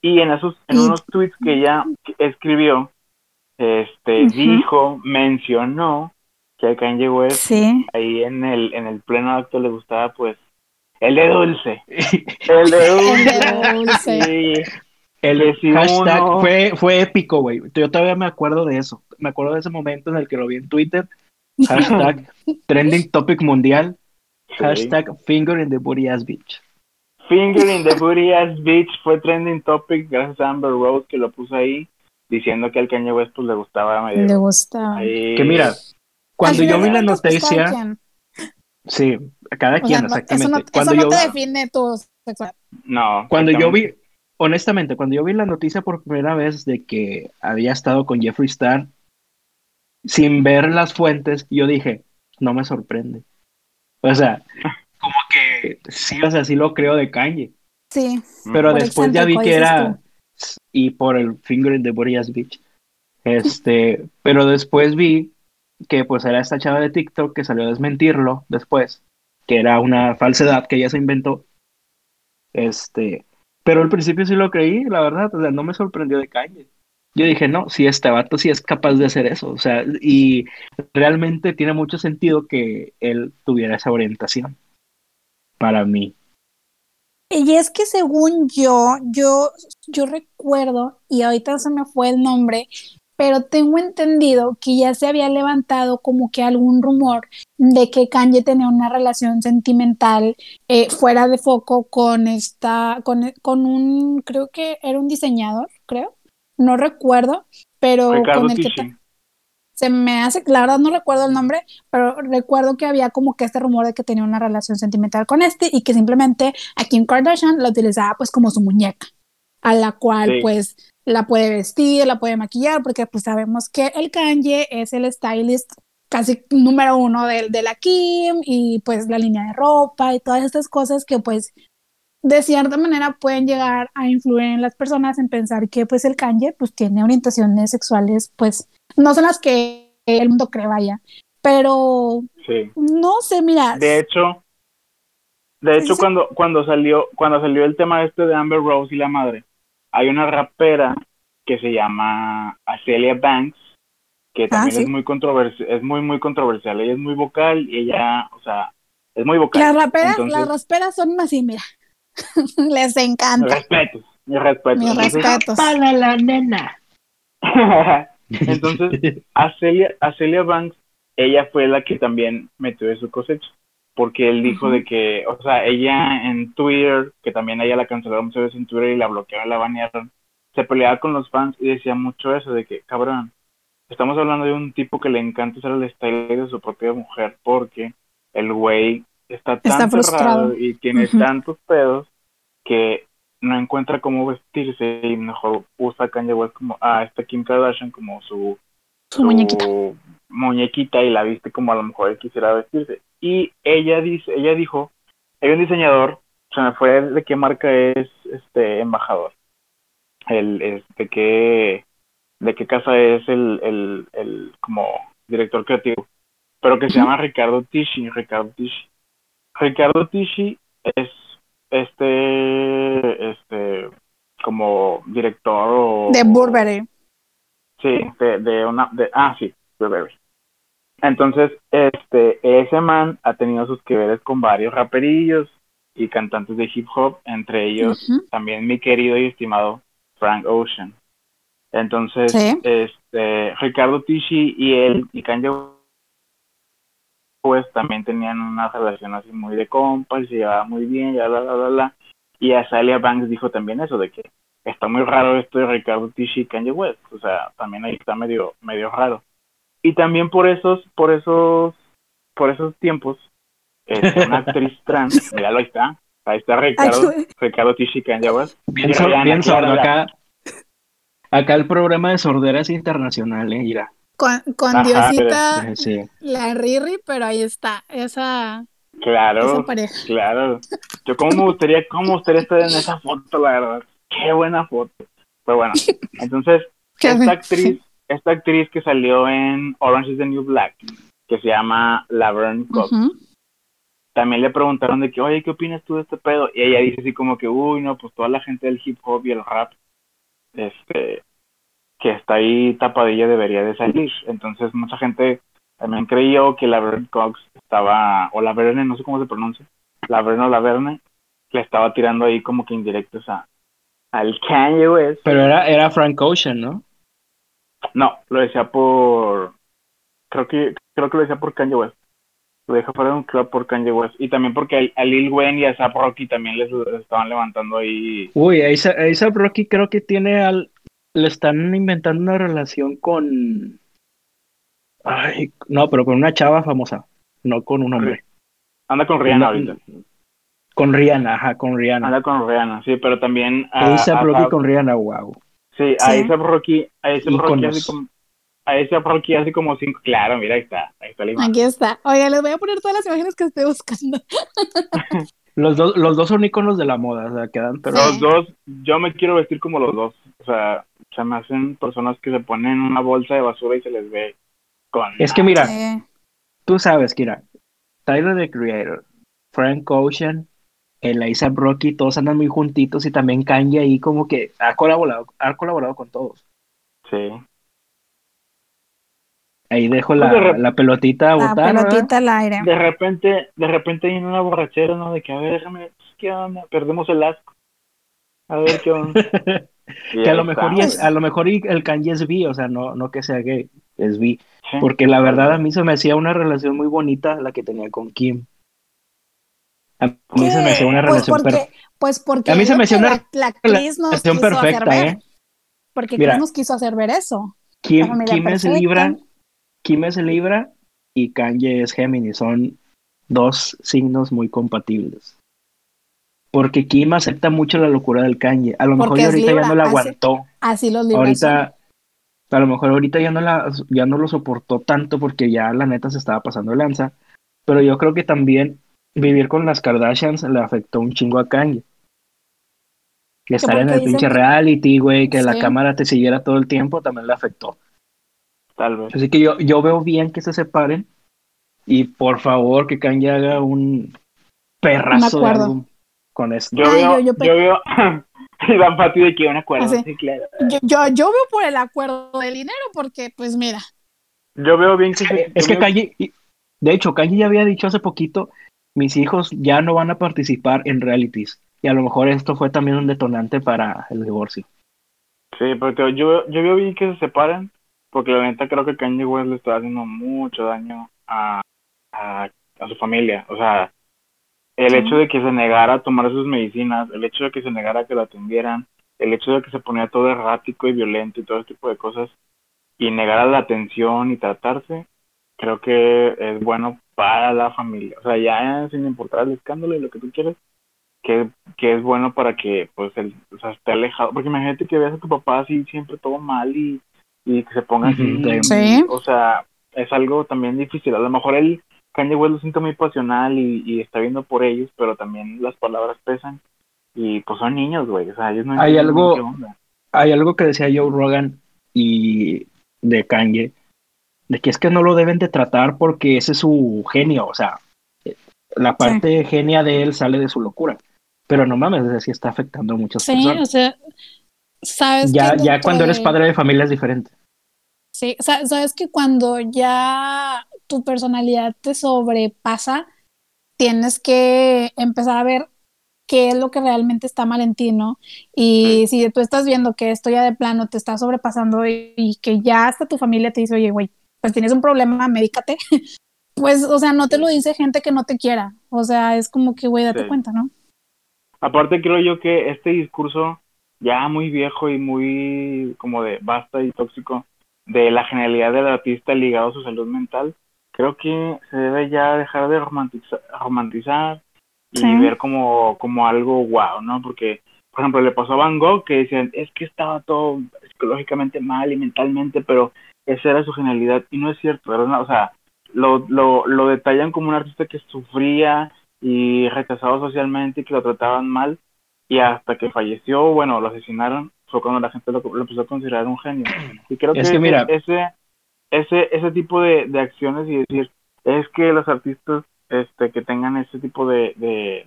y en esos en unos tweets que ella escribió este dijo mencionó que a Kanye West ahí en el en el pleno acto le gustaba pues el de dulce el de dulce el hashtag fue, fue épico, güey. Yo todavía me acuerdo de eso. Me acuerdo de ese momento en el que lo vi en Twitter. Hashtag trending topic mundial. Hashtag finger in the booty ass bitch. Finger in the booty ass bitch fue trending topic gracias a Amber Rose que lo puso ahí diciendo que al Kanye West pues, le gustaba medio. Le gustaba. Que mira, cuando yo vi la noticia. Sí, a cada quien, exactamente. Eso no, cuando eso no te define tu sexualidad. No. Cuando yo vi, honestamente, cuando yo vi la noticia por primera vez de que había estado con Jeffree Star, sin ver las fuentes, yo dije, no me sorprende. O sea, que sí, o sea, sí lo creo de Kanye. Sí. Pero después ya vi que era y por el finger in the Boreas Beach. Este, pero después vi que pues era esta chava de TikTok que salió a desmentirlo después, que era una falsedad que ella se inventó. Este, pero al principio sí lo creí, la verdad, o sea, no me sorprendió de Kanye. Yo dije, no, si este vato sí es capaz de hacer eso, o sea, y realmente tiene mucho sentido que él tuviera esa orientación para mí. Y es que según yo, yo, yo recuerdo, y ahorita se me fue el nombre, pero tengo entendido que ya se había levantado como que algún rumor de que Kanye tenía una relación sentimental eh, fuera de foco con esta, con, con, un, creo que era un diseñador, creo, no recuerdo, pero con el que se me hace, la verdad no recuerdo el nombre, pero recuerdo que había como que este rumor de que tenía una relación sentimental con este y que simplemente a Kim Kardashian la utilizaba pues como su muñeca, a la cual pues la puede vestir, la puede maquillar, porque pues sabemos que el Kanye es el stylist casi número uno de, de la Kim y pues la línea de ropa y todas estas cosas que pues de cierta manera pueden llegar a influir en las personas en pensar que pues el Kanye pues tiene orientaciones sexuales pues no son las que el mundo cree vaya pero no sé mira de hecho de hecho cuando cuando salió cuando salió el tema este de Amber Rose y la madre hay una rapera que se llama Acelia Banks, que ah, también es muy controversial, es muy, muy controversial. Ella es muy vocal y ella, o sea, es muy vocal. Las raperas, las raperas son así, mira. Les encanta. Mi respeto, mi respeto. Mi respeto. Para la nena. Entonces, Acelia, Acelia Banks, ella fue la que también metió de su cosecha porque él dijo de que, o sea, ella en Twitter, que también ella la cancelaron muchas veces en Twitter y la bloquearon, la banearon, se peleaba con los fans y decía mucho eso, de que, cabrón, estamos hablando de un tipo que le encanta usar el style de su propia mujer porque el güey está tan frustrado. y tiene tantos pedos que no encuentra cómo vestirse y mejor usa a Kanye West como a esta Kim Kardashian como su, su, muñequita. muñequita y la viste como a lo mejor él quisiera vestirse y ella dice, ella dijo, hay un diseñador, se me fue de qué marca es este embajador, el, de qué, de qué casa es el, el, el como director creativo, pero que se llama Ricardo Tisci, Ricardo Tisci. Ricardo Tisci es este, este, como director o... De Burberry. Sí, de, de una, de, ah, sí, Burberry. Entonces, este, ese man ha tenido sus que veres con varios raperillos y cantantes de hip hop, entre ellos también mi querido y estimado Frank Ocean. Entonces, este, Ricardo Tisci y él y Kanye pues también tenían una relación así muy de compas, se llevaba muy bien, ya la la la la. Y Azalea Banks dijo también eso de que está muy raro esto de Ricardo Tisci y Kanye West, o sea, también ahí está medio medio raro y también por esos, por esos, por esos tiempos, es una actriz trans, míralo, ahí está, ahí está Ricardo, Ricardo Tishi Kanye West. Bien, bien sordo, acá, acá el programa de sordera es internacional, eh, mira. Con, con Diosita, la Riri, pero ahí está, esa... Claro, claro. Yo como me gustaría, cómo me gustaría estar en esa foto, la verdad. Qué buena foto. Pero bueno, entonces, esta actriz, esta actriz que salió en Orange is the New Black, que se llama Laverne Cox, también le preguntaron de que, oye, ¿qué opinas tú de este pedo? Y ella dice así como que, uy, no, pues toda la gente del hip hop y el rap, este, que está ahí tapadilla debería de salir. Entonces mucha gente también creyó que Laverne Cox estaba, o Laverne, no sé cómo se pronuncia, Laverne o Laverne, le estaba tirando ahí como que indirectos a al Kanye West. Pero era, era Frank Ocean, ¿no? No, lo decía por, creo que, creo que lo decía por Kanye West lo deja fuera de un club por Kanye West. Y también porque a Lil Wayne y a Zap Rocky también les, estaban levantando ahí. Uy, a Zap Rocky creo que tiene al. Le están inventando una relación con. Ay, no, pero con una chava famosa, no con un hombre. Anda con Rihanna ahorita. Con Rihanna, ajá, con Rihanna. Anda con Rihanna, sí, pero también. A, a Rocky con Rihanna, wow. Sí, a sí. Rocky, a Rocky así como a ese aquí hace como cinco. Claro, mira, ahí está. Ahí está la imagen. Aquí está. Oye, les voy a poner todas las imágenes que estoy buscando. los, dos, los dos son iconos de la moda, o sea, quedan, pero. Los dos, yo me quiero vestir como los dos. O sea, se me hacen personas que se ponen una bolsa de basura y se les ve con. Es que mira, tú sabes, Kira, Tyler the Creator, Frank Ocean, Eliza Brocky, todos andan muy juntitos y también Kanye ahí como que ha colaborado, ha colaborado con todos. Sí. Ahí dejo la, pues la pelotita a botar. La pelotita al aire. De repente, de repente hay una borrachera, ¿no? De que, a ver, déjame, ¿qué onda? Perdemos el asco. A ver qué onda. que a lo, mejor es, a lo mejor el Kanye es bi, o sea, no, no que sea gay, es bi. Porque la verdad a mí se me hacía una relación muy bonita la que tenía con Kim. A mí se me hacía una pues relación perfecta. Pues porque a mí se me hacía una la, relación perfecta, ¿eh? Porque Mira, nos quiso hacer ver eso. Kim, Kim es Libra Kim es Libra y Kanye es Géminis. Son dos signos muy compatibles. Porque Kim acepta mucho la locura del Kanye. A lo mejor ahorita ya no la aguantó. Así, los Ahorita, a lo mejor ahorita ya no, la, ya no lo soportó tanto porque ya la neta se estaba pasando de lanza. Pero yo creo que también vivir con las Kardashians le afectó un chingo a Kanye. Que estar en el pinche reality, güey, que la cámara te siguiera todo el tiempo también le afectó. Tal vez. Así que yo, yo veo bien que se separen y por favor que Kanye haga un perrazo de álbum con esto. Yo veo, yo, veo Iván Pati de que un acuerdo. Sí, claro. yo, yo, veo por el acuerdo del dinero porque pues mira. Yo veo bien que Es que Kanye, de hecho, Kanye ya había dicho hace poquito, mis hijos ya no van a participar en realities. Y a lo mejor esto fue también un detonante para el divorcio. Sí, pero yo, yo veo bien que se separen porque la neta creo que Kanye West le está haciendo mucho daño a, a, su familia. O sea, el hecho de que se negara a tomar sus medicinas, el hecho de que se negara a que lo atendieran, el hecho de que se ponía todo errático y violento y todo ese tipo de cosas, y negara la atención y tratarse, creo que es bueno para la familia. O sea, ya sin importar el escándalo y lo que tú quieres, que, que es bueno para que pues él o sea, esté alejado. Porque imagínate que veas a tu papá así siempre todo mal y y que se ponga así. O sea, es algo también difícil. A lo mejor el Kanye West lo siente muy pasional y, está viendo por ellos, pero también las palabras pesan. Y pues son niños, güey. O sea, ellos no hay algo, hay algo que decía Joe Rogan y de Kanye, de que es que no lo deben de tratar porque ese es su genio. O sea, la parte genia de él sale de su locura. Pero no mames, es decir, está afectando a muchas personas. Sí, o sea, sabes ya, ya cuando eres padre de familia es diferente. Sí, o sea, sabes que cuando ya tu personalidad te sobrepasa, tienes que empezar a ver qué es lo que realmente está mal en ti, ¿no? Y si tú estás viendo que esto ya de plano te está sobrepasando y, que ya hasta tu familia te dice, oye, güey, pues tienes un problema, médicate, pues, o sea, no te lo dice gente que no te quiera. O sea, es como que, güey, date cuenta, ¿no? Aparte, creo yo que este discurso ya muy viejo y muy como de basta y tóxico, de la genialidad del artista ligado a su salud mental, creo que se debe ya dejar de romantizar, romantizar y ver como, como algo wow, ¿no? Porque, por ejemplo, le pasó a Van Gogh que decían, es que estaba todo psicológicamente mal y mentalmente, pero esa era su genialidad y no es cierto, ¿verdad? O sea, lo, lo, lo detallan como un artista que sufría y rechazado socialmente y que lo trataban mal y hasta que falleció, bueno, lo asesinaron, fue cuando la gente lo, empezó a considerar un genio. Y creo que, mira, ese, ese, ese tipo de, de acciones y decir, es que los artistas este, que tengan ese tipo de,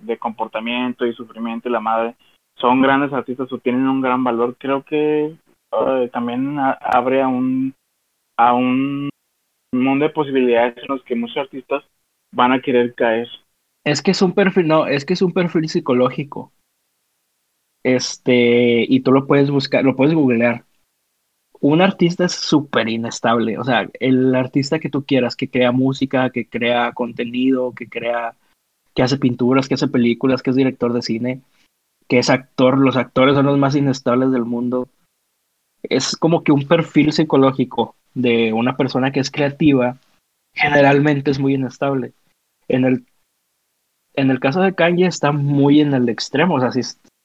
de, comportamiento y sufrimiento y la madre son grandes artistas o tienen un gran valor, creo que eh, también abre a un, a un mundo de posibilidades en los que muchos artistas van a querer caer. Es que es un perfil, no, es que es un perfil psicológico. Este, y tú lo puedes buscar, lo puedes googlear un artista es súper inestable. O sea, el artista que tú quieras, que crea música, que crea contenido, que crea, que hace pinturas, que hace películas, que es director de cine, que es actor, los actores son los más inestables del mundo. Es como que un perfil psicológico de una persona que es creativa, generalmente es muy inestable. En el, en el caso de Kanye está muy en el extremo, o sea, sí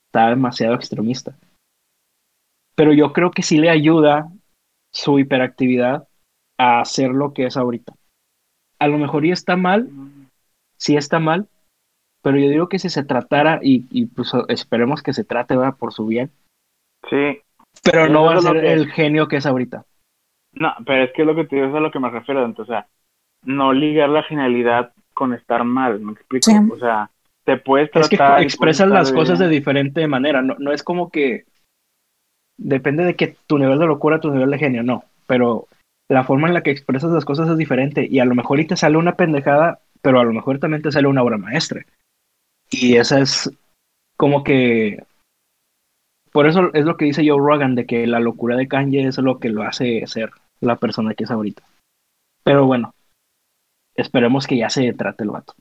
está demasiado extremista pero yo creo que sí le ayuda su hiperactividad a hacer lo que es ahorita. A lo mejor ya está mal, sí está mal, pero yo digo que si se tratara, y, pues esperemos que se trate ¿verdad? por su bien. Sí. Pero no va a ser el genio que es ahorita. No, pero es que lo que te digo es a lo que me refiero, entonces, o sea, no ligar la genialidad con estar mal, me explico, o sea, te puedes tratar... Es que expresas las cosas de diferente manera, no, no es como que depende de que tu nivel de locura, tu nivel de genio, no. Pero la forma en la que expresas las cosas es diferente. Y a lo mejor y te sale una pendejada, pero a lo mejor también te sale una obra maestra. Y esa es como que. Por eso es lo que dice Joe Rogan, de que la locura de Kanye es lo que lo hace ser la persona que es ahorita. Pero bueno, esperemos que ya se trate el vato.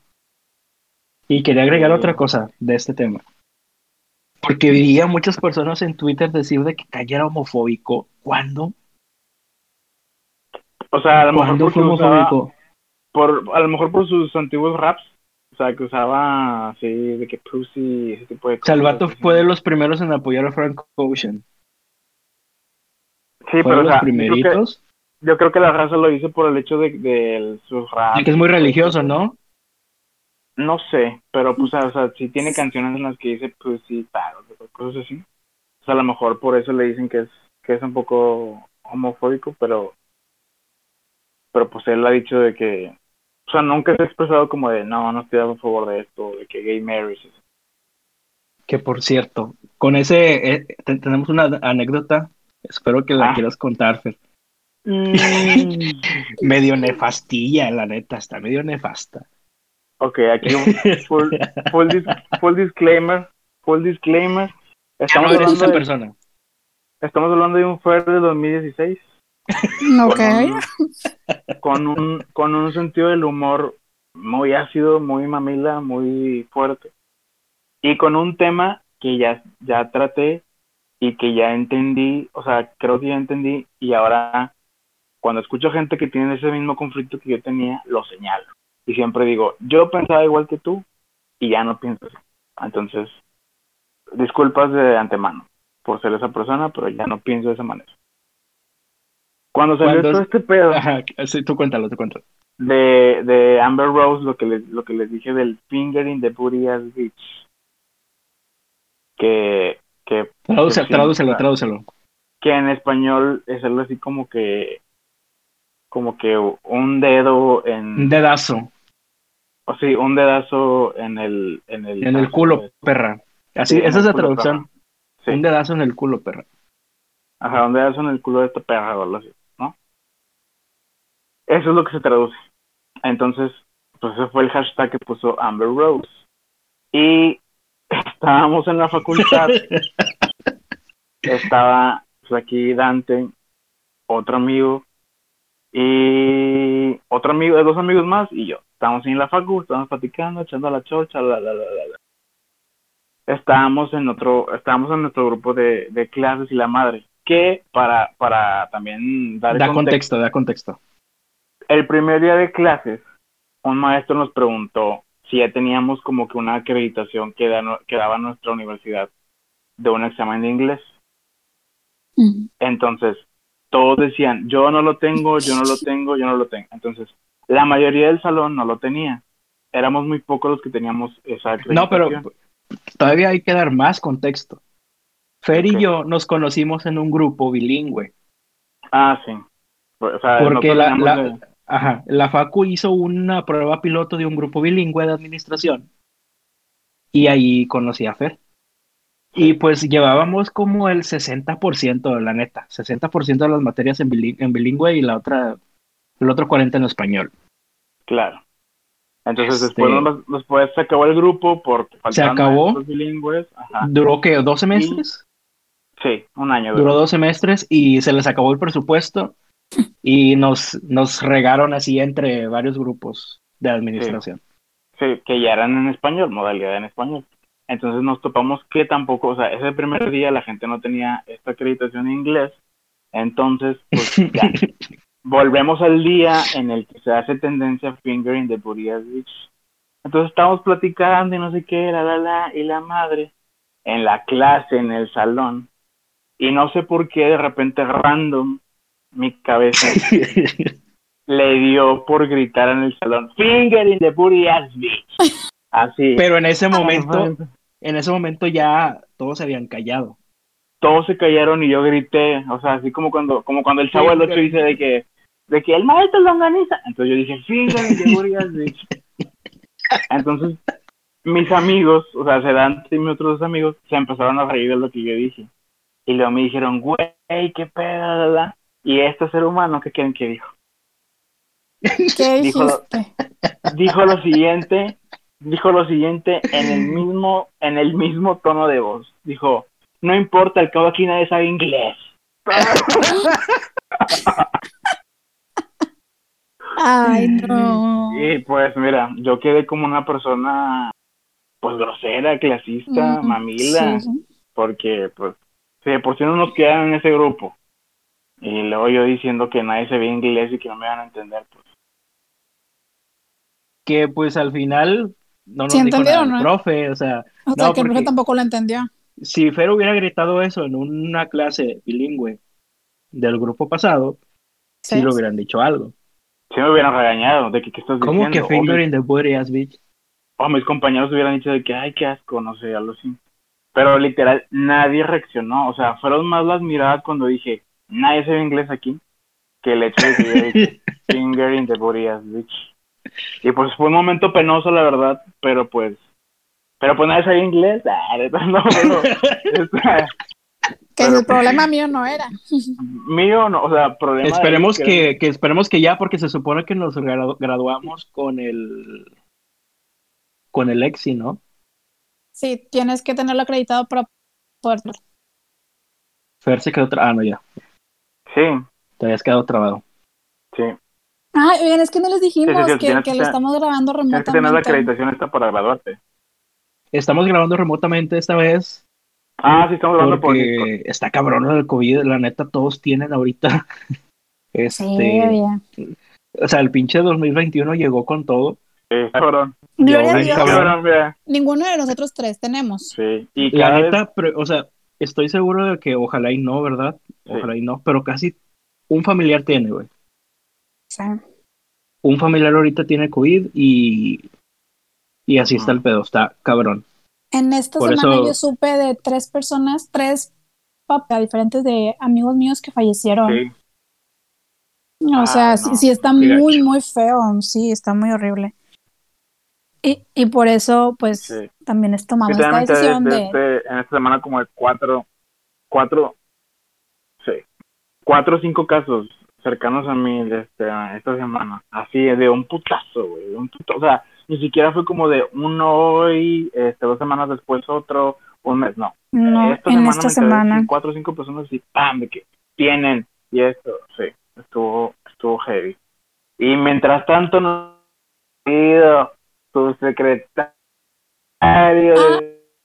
Y quería agregar otra cosa de este tema. Porque veía muchas personas en Twitter decir de que Kanye era homofóbico. ¿Cuándo? O sea, a lo mejor fue homofóbico? por, a lo mejor por sus antiguos raps. O sea, que usaba así de que pussy, ese tipo de cosas. Salvato fue de los primeros en apoyar a Frank Ocean. Sí, pero los primeritos. Yo creo, que, la raza lo hizo por el hecho de, de sus raps. que es muy religioso, ¿no? No sé, pero pues, o sea, si tiene canciones en las que dice, pues sí, paro, cosas así. O sea, a lo mejor por eso le dicen que es, que es un poco homofóbico, pero, pero pues él ha dicho de que, o sea, nunca se ha expresado como de, no, no estoy a favor de esto, de que gay marriage. Que por cierto, con ese, eh, tenemos una anécdota, espero que la ah. quieras contar, Fer. Mm. medio nefastilla, la neta, está medio nefasta. Ok, aquí un full, full, disclaimer, full disclaimer. Estamos hablando de, persona. Estamos hablando de un Fer de 2016. Ok. Con un, con un sentido del humor muy ácido, muy mamila, muy fuerte. Y con un tema que ya, ya traté y que ya entendí, o sea, creo que ya entendí y ahora cuando escucho gente que tiene ese mismo conflicto que yo tenía, lo señalo y siempre digo, yo pensaba igual que tú y ya no pienso así. Entonces, disculpas de antemano por ser esa persona, pero ya no pienso de esa manera. Cuando salió todo este pedo. sí, tú cuéntalo, tú cuéntalo. De, de Amber Rose, lo que, les, lo que les dije del finger in the booty as bitch. Que. que Traduce, tradúcelo, tradúcelo. Que en español es algo así como que. Como que un dedo en. Un dedazo. O sí, un dedazo en el... En el, en el culo, perra. Así, esa es la traducción. Un dedazo en el culo, perra. Ajá, un dedazo en el culo de esta perra o así, ¿no? Eso es lo que se traduce. Entonces, pues ese fue el hashtag que puso Amber Rose. Y estábamos en la facultad. estaba pues, aquí Dante, otro amigo, y otro amigo, dos amigos más y yo. Estábamos en la facu, estábamos platicando, echando la chocha, la, la, la, la. Estábamos en otro, estábamos en nuestro grupo de, de clases y la madre, que para, para también dar da contexto, da contexto. el primer día de clases, un maestro nos preguntó si ya teníamos como que una acreditación que, que daba nuestra universidad de un examen de inglés. Entonces, todos decían, yo no lo tengo, yo no lo tengo, yo no lo tengo. Entonces, la mayoría del salón no lo tenía. Éramos muy pocos los que teníamos esa. No, pero todavía hay que dar más contexto. Fer y yo nos conocimos en un grupo bilingüe. Ah, sí. Porque la, ajá, la Facu hizo una prueba piloto de un grupo bilingüe de administración. Y ahí conocí a Fer. Y pues llevábamos como el 60%, la neta, 60% de las materias en, bilingüe y la otra, el otro 40% en español. Claro. Entonces después, este después se acabó el grupo porque se acabó. bilingües. ¿Duró qué? ¿Dos semestres? sí, un año. Duró. dos semestres y se les acabó el presupuesto y nos, nos regaron así entre varios grupos de administración. sí, que ya eran en español, modalidad en español. Entonces nos topamos que tampoco, o sea, ese primer día la gente no tenía esta acreditación en inglés. Entonces, pues ya. Volvemos al día en el que se hace tendencia finger in the booty Entonces estamos platicando y no sé qué, la, la, la, y la madre, en la clase, en el salón. Y no sé por qué de repente random mi cabeza le dio por gritar en el salón, finger in the booty ass bitch. Así. Pero en ese momento, en ese momento ya todos se habían callado. Todos se callaron y yo grité, o sea, así como cuando, como cuando el chavo del 8 dice de que, de que el maestro lo organiza. Entonces yo dije, finger Entonces, mis amigos, o sea, Sedante y mis otros dos amigos, se empezaron a reír de lo que yo dije. Y luego me dijeron, güey, qué pedo, ¿verdad? Y este ser humano, ¿qué quieren que dijo? ¿Qué dijo, dijo lo siguiente, dijo lo siguiente en el mismo, en el mismo tono de voz. Dijo, no importa, al cabo aquí nadie sabe inglés. Ay, no. Y pues mira, yo quedé como una persona pues grosera, clasista, mamila, porque pues si por si no nos quedan en ese grupo. Y luego yo diciendo que nadie se ve inglés y que no me van a entender, pues. Que pues al final no nos dijo nada el profe, o sea... O sea, que el profe tampoco lo entendió. Si Fer hubiera gritado eso en una clase bilingüe del grupo pasado, sí, lo hubieran dicho algo. Sí me hubieran regañado de que qué estás diciendo. ¿Cómo que finger in the booty bitch? O mis compañeros hubieran dicho de que, ay, qué asco, no sé, algo así. Pero literal, nadie reaccionó. O sea, fueron más las miradas cuando dije, nadie sabe inglés aquí, que el hecho de que finger in the booty bitch. Y pues fue un momento penoso, la verdad, pero pues. Pero pues nadie sabía inglés. Ah, no, que el problema mío no era. Mío no, o sea, problema. Esperemos que, que, esperemos que ya, porque se supone que nos graduamos con el con el EXI, ¿no? Sí, tienes que tenerlo acreditado para poder. Fer se quedó Ah, no, ya. Sí. Te habías quedado trabado. Sí. Ah, bien, es que no les dijimos que, que, lo estamos grabando remotamente. Tienes la acreditación esta para graduarte. Estamos grabando remotamente esta vez. Ah, sí, estamos porque por está cabrón el COVID, la neta, todos tienen ahorita. Este, sí, o sea, el pinche 2021 llegó con todo. Sí, cabrón. Ninguno de nosotros tres tenemos. Sí. Y la neta, o sea, estoy seguro de que ojalá y no, ¿verdad? Ojalá y no, pero casi un familiar tiene, güey. Un familiar ahorita tiene COVID y, y así está el pedo, está cabrón. En esta semana yo supe de tres personas, tres papás diferentes de amigos míos que fallecieron. O sea, ah, sí, está muy, muy feo, sí, está muy horrible. Y, y por eso, pues, también es tomamos esta decisión de... Este, en esta semana como de cuatro, cuatro, sí, cuatro o cinco casos cercanos a mí este, esta semana. Así, de un putazo, güey. Un O sea, ni siquiera fue como de uno hoy, este, dos semanas después otro, un mes, no. No, esta en semana esta semana. Cuatro o cinco personas y ¡pam! De que tienen. Y esto, sí, estuvo, estuvo heavy. Y mientras tanto, no ido tu secretario. Ah,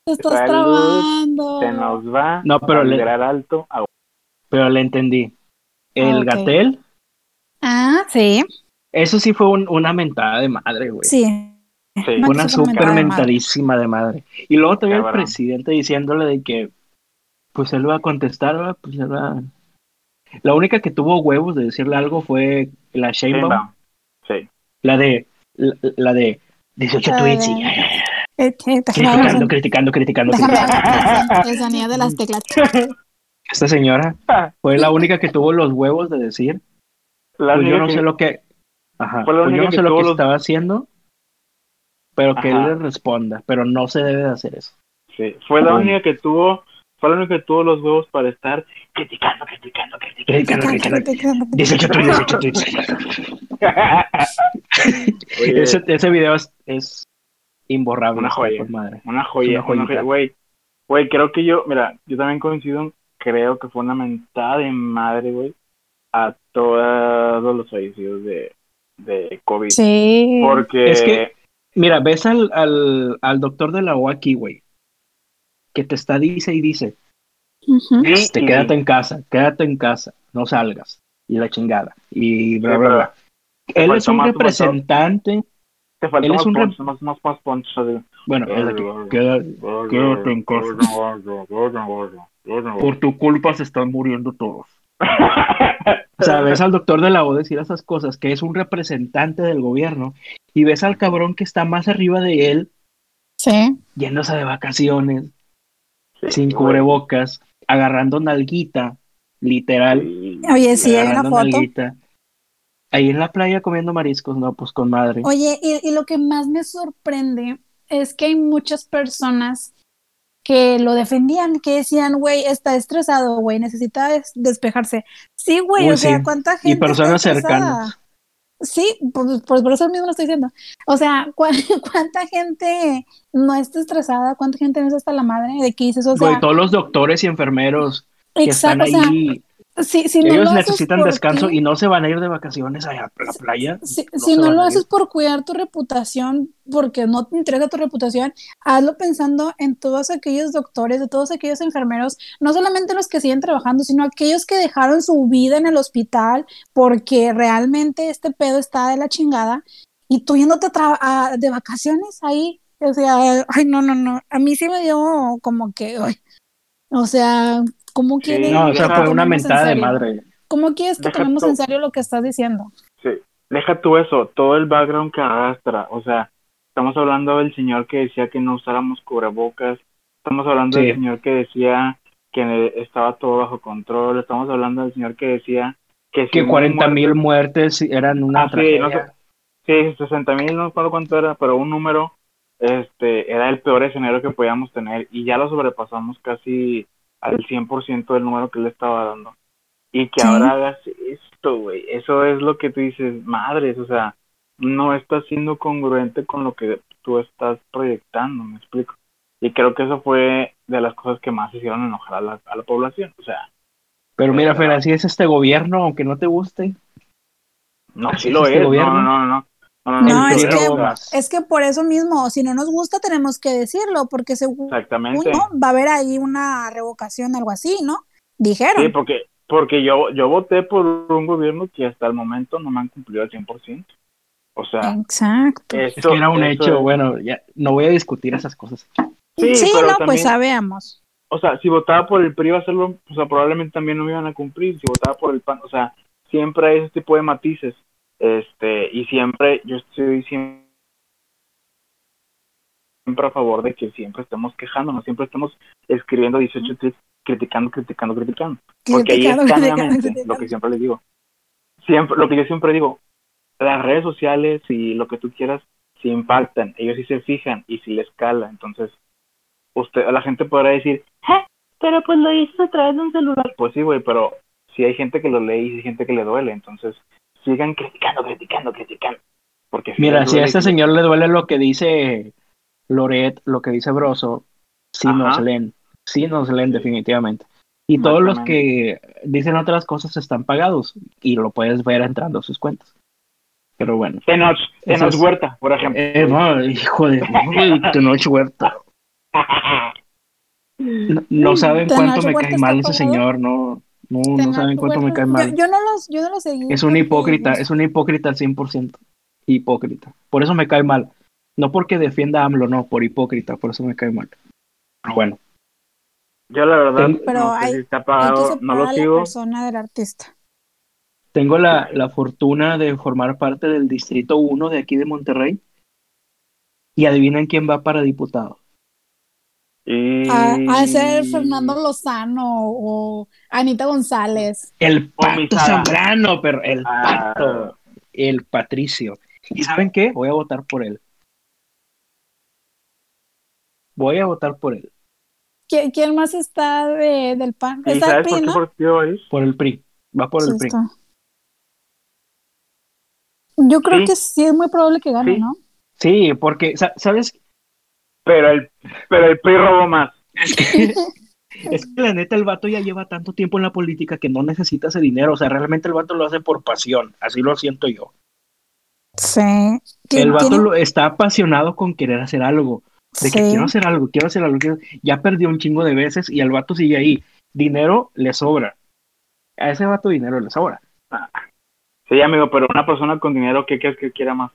estás trabajando. Se nos va no, pero a le, alto. Pero le entendí. ¿El Gatel? Ah, sí. Eso sí fue una mentada de madre, güey. Sí. Una súper mentadísima de madre. Y luego todavía el presidente diciéndole de que, pues él va a contestar, pues él va... La única que tuvo huevos de decirle algo fue la Sheinbaum. Sí. La de, la, de 18 tweets y... criticando, criticando, criticando, El de las teclas. Esta señora fue la única que tuvo los huevos de decir. pues yo no sé lo que. Ajá. Pues yo no sé lo que estaba haciendo, pero que él le responda. Pero no se debe de hacer eso. Sí, fue la única que tuvo. Fue la única que tuvo los huevos para estar criticando, criticando, criticando. criticando, criticando. 18 18 ese, ese video es, es imborrable. Una joya. Madre. Una joya. Una joya. Güey, güey, creo que yo, mira, yo también coincido creo que fue una mentada de madre, güey, a todos los fallecidos de, de COVID. Sí. Porque... Es que, mira, ves al, al, al doctor de la OAKI, güey, que te está dice y dice, este, quédate en casa, quédate en casa, no salgas, y la chingada, y bla, bla, bla. Él es un representante... Te faltó él es un más, más, más, más punch, Bueno, es de que quédate, quédate en casa. Por tu culpa se están muriendo todos. o sea, ves al doctor de la O decir esas cosas, que es un representante del gobierno, y ves al cabrón que está más arriba de él, sí. yéndose de vacaciones, sin cubrebocas, agarrando nalguita, literal. Oye, sí, hay una foto. Ahí en la playa comiendo mariscos, no, pues con madre. Oye, y lo que más me sorprende es que hay muchas personas que lo defendían, que decían, güey, está estresado, güey, necesita despejarse. Sí, güey, o sea, ¿cuánta gente? Y personas cercanas. Sí, pues, por eso mismo lo estoy diciendo. O sea, ¿cuánta gente no está estresada? ¿Cuánta gente no está hasta la madre de que dices? O sea, todos los doctores y enfermeros que están ahí ellos necesitan descanso y no se van a ir de vacaciones a la playa. Si no, lo haces por cuidar tu reputación, porque no te interesa tu reputación, hazlo pensando en todos aquellos doctores, de todos aquellos enfermeros, no solamente los que siguen trabajando, sino aquellos que dejaron su vida en el hospital porque realmente este pedo está de la chingada y tú yéndote de vacaciones ahí. O sea, ay, no, no, no. A mí sí me dio como que, o sea, ¿Cómo quieres? no, o sea, fue una mentada de madre. ¿Cómo quieres que tomemos en serio lo que estás diciendo? Sí, deja tú eso, todo el background que arrastra, o sea, estamos hablando del señor que decía que no usáramos cubrebocas, estamos hablando del señor que decía que estaba todo bajo control, estamos hablando del señor que decía que... Que 40 mil muertes eran una ah, sí, no sí, 60 mil, no recuerdo cuánto era, pero un número este era el peor escenario que podíamos tener y ya lo sobrepasamos casi al 100% del número que le estaba dando. Y que ahora hagas esto, güey. Eso es lo que tú dices, madres, o sea, no está siendo congruente con lo que tú estás proyectando, me explico. Y creo que eso fue de las cosas que más hicieron enojar a la, a la población, o sea. Pero mira, Fer, así es este gobierno, aunque no te guste. No, sí lo este es, no, no, no. No, es, que, es que por eso mismo, si no nos gusta tenemos que decirlo, porque según Exactamente. va a haber ahí una revocación, algo así, ¿no? Dijeron. Sí, porque, porque yo, yo voté por un gobierno que hasta el momento no me han cumplido al 100%. O sea, Exacto. es que era un hecho, bueno, ya no voy a discutir esas cosas. Sí, sí no, pues sabemos. O sea, si votaba por el PRI iba a hacerlo, o sea, probablemente también no me iban a cumplir. Si votaba por el PAN, o sea, siempre hay ese tipo de matices. Este, y siempre, yo estoy siempre a favor de que siempre estemos quejándonos, siempre estemos escribiendo 18 tweets criticando, criticando, criticando. Porque ahí es claramente lo que siempre les digo. Siempre, lo que yo siempre digo, las redes sociales y lo que tú quieras, si impactan, ellos sí se fijan y si les cala, entonces usted, la gente podrá decir, pero pues lo hizo a través de un celular. Pues sí, güey, pero si hay gente que lo lee y hay gente que le duele, entonces sigan criticando, criticando, criticando. Porque Mira, si a este señor le duele lo que dice Loret, lo que dice Broso, sí nos leen, sí nos leen definitivamente. Y todos los que dicen otras cosas están pagados y lo puedes ver entrando a sus cuentas. Pero bueno. Tenoch, Tenoch Huerta, por ejemplo. Eh, no, hijo de Tenoch Huerta. No, saben cuánto me cae mal ese señor, no, No, no saben cuánto me cae mal. Yo, no los, yo no los seguí. Es un hipócrita, es un hipócrita al 100%. Hipócrita. Por eso me cae mal. No porque defienda a AMLO, no, por hipócrita, por eso me cae mal. Pero bueno. Yo la verdad, pero no hay, está pagado, no lo sigo. La persona del artista. Tengo la, la fortuna de formar parte del Distrito 1 de aquí de Monterrey. Y adivinen quién va para diputado. A, ser Fernando Lozano o Anita González. El Pato Zambrano, pero el ah. Pato, el Patricio. ¿Y saben qué? Voy a votar por él. Voy a votar por él. ¿Quién más está de, del PAN? ¿Está el PRI, por, ¿no? por el PRI. Va por el PRI. Yo creo que sí es muy probable que gane, ¿no? Sí, porque, ¿sabes? Pero el, pero el PRI robó más. Es que, es que la neta el vato ya lleva tanto tiempo en la política que no necesita ese dinero. O sea, realmente el vato lo hace por pasión. Así lo siento yo. Sí. El vato está apasionado con querer hacer algo. De que quiero hacer algo, quiero hacer algo. Ya perdió un chingo de veces y el vato sigue ahí. Dinero le sobra. A ese vato dinero le sobra. Sí, amigo, pero una persona con dinero, ¿qué crees que quiera más?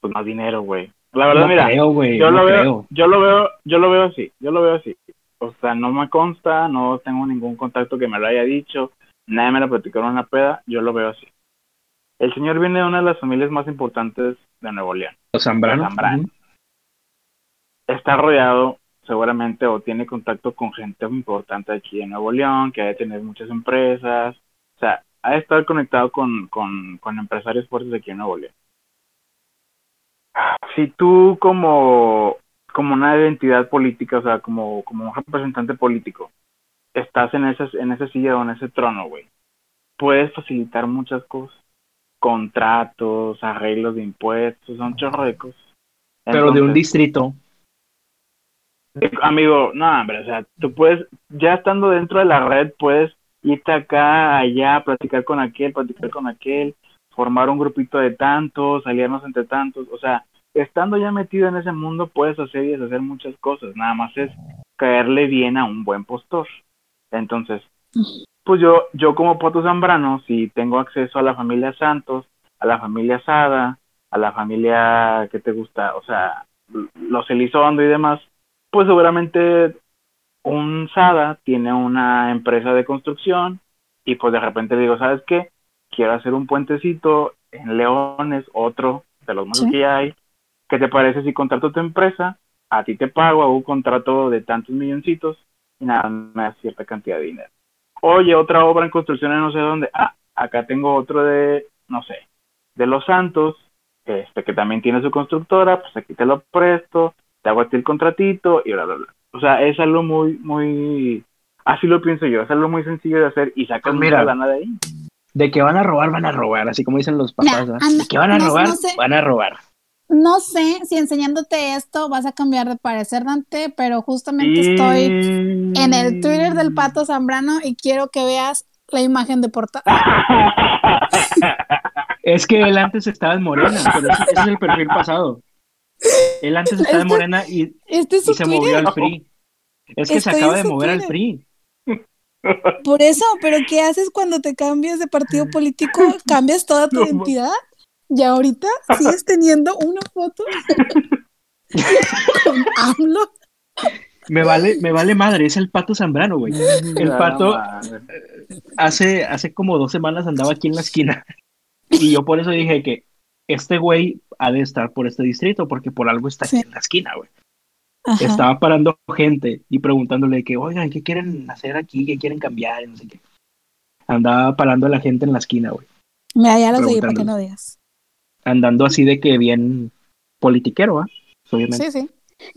Pues más dinero, güey. La verdad, mira, yo, lo veo, yo lo veo, yo lo veo así, yo lo veo así. O sea, no me consta, no tengo ningún contacto que me lo haya dicho, nadie me lo platicaron en la peda, yo lo veo así. El señor viene de una de las familias más importantes de Nuevo León. Los Zambrano. Está rodeado seguramente o tiene contacto con gente importante aquí en Nuevo León, que ha de tener muchas empresas. O sea, ha de estar conectado con, con, con empresarios fuertes aquí en Nuevo León si tú como, como una identidad política, o sea, como, como un representante político, estás en ese, en ese silla o en ese trono, güey, puedes facilitar muchas cosas. Contratos, arreglos de impuestos, son cosas. Pero de un distrito. Amigo, no, hombre, o sea, tú puedes, ya estando dentro de la red, puedes irte acá, allá, platicar con aquel, platicar con aquel, formar un grupito de tantos, salirnos entre tantos, o sea, estando ya metido en ese mundo puedes hacer y deshacer muchas cosas, nada más es caerle bien a un buen postor. Entonces, pues yo, yo como Poto Zambrano, si tengo acceso a la familia Santos, a la familia Sada, a la familia que te gusta, o sea, los Elizondo y demás, pues seguramente un Sada tiene una empresa de construcción y pues de repente digo, ¿sabes qué? Quiero hacer un puentecito en Leones, otro de los más que hay. ¿Qué te parece si contrato tu empresa? A ti te pago, hago un contrato de tantos milloncitos y nada, me da cierta cantidad de dinero. Oye, otra obra en construcción en no sé dónde. Ah, acá tengo otro de, no sé, de Los Santos, este que también tiene su constructora, pues aquí te lo presto, te hago a ti el contratito y bla, bla, bla. O sea, es algo muy, muy, así lo pienso yo, es algo muy sencillo de hacer y sacas pues mira, lana de ahí de que van a robar, van a robar, así como dicen los papás, de que van a robar, van a robar. No sé si enseñándote esto vas a cambiar de parecer, Dante, pero justamente estoy en el Twitter del Pato Zambrano y quiero que veas la imagen de portada. es que él antes estaba en morena, pero ese, es el perfil pasado. Él antes estaba en este morena y, este se movió al free. Es que se acaba de mover al free. Por eso, pero ¿qué haces cuando te cambias de partido político? ¿Cambias toda tu identidad? Y ahorita sigues teniendo una foto con AMLO. Me vale, me vale madre, es el pato Zambrano, güey. El pato eh, hace, hace como dos semanas andaba aquí en la esquina. Y yo por eso dije que este güey ha de estar por este distrito, porque por algo está aquí en la esquina, güey. Estaba parando gente y preguntándole que, oigan, ¿qué quieren hacer aquí? ¿Qué quieren cambiar? No sé qué. Andaba parando a la gente en la esquina, güey. Me ya lo seguí para que no digas. Andando así de que bien politiquero, ¿ah? Sí, sí.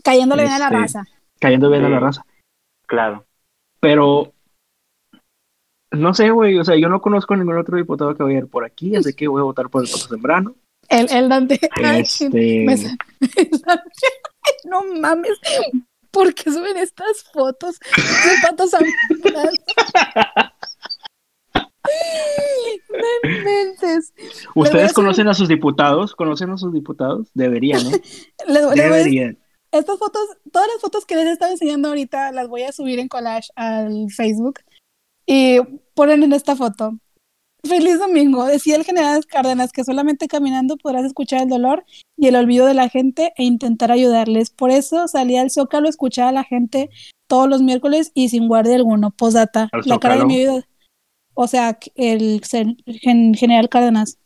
Cayéndole bien a la este, raza. Cayendo bien a la raza. Claro. Pero no sé, güey, o sea, yo no conozco ningún otro diputado que vaya a ir por aquí, así que voy a votar por el Pato Sembrano. El, el Dante. Este... no mames, ¿por qué suben estas fotos de patos ¿Ustedes conocen a sus diputados? ¿Conocen a sus diputados? Deberían, ¿eh? Deberían. Estas fotos, todas las fotos que les estaba enseñando ahorita las voy a subir en collage al Facebook. Y ponen en esta foto. Feliz domingo. Decía el general Cárdenas que solamente caminando podrás escuchar el dolor y el olvido de la gente e intentar ayudarles. Por eso salía al Zócalo a escuchar a la gente todos los miércoles y sin guardia alguno. Posdata. La cara de mi vida. O sea, el, el general Cárdenas.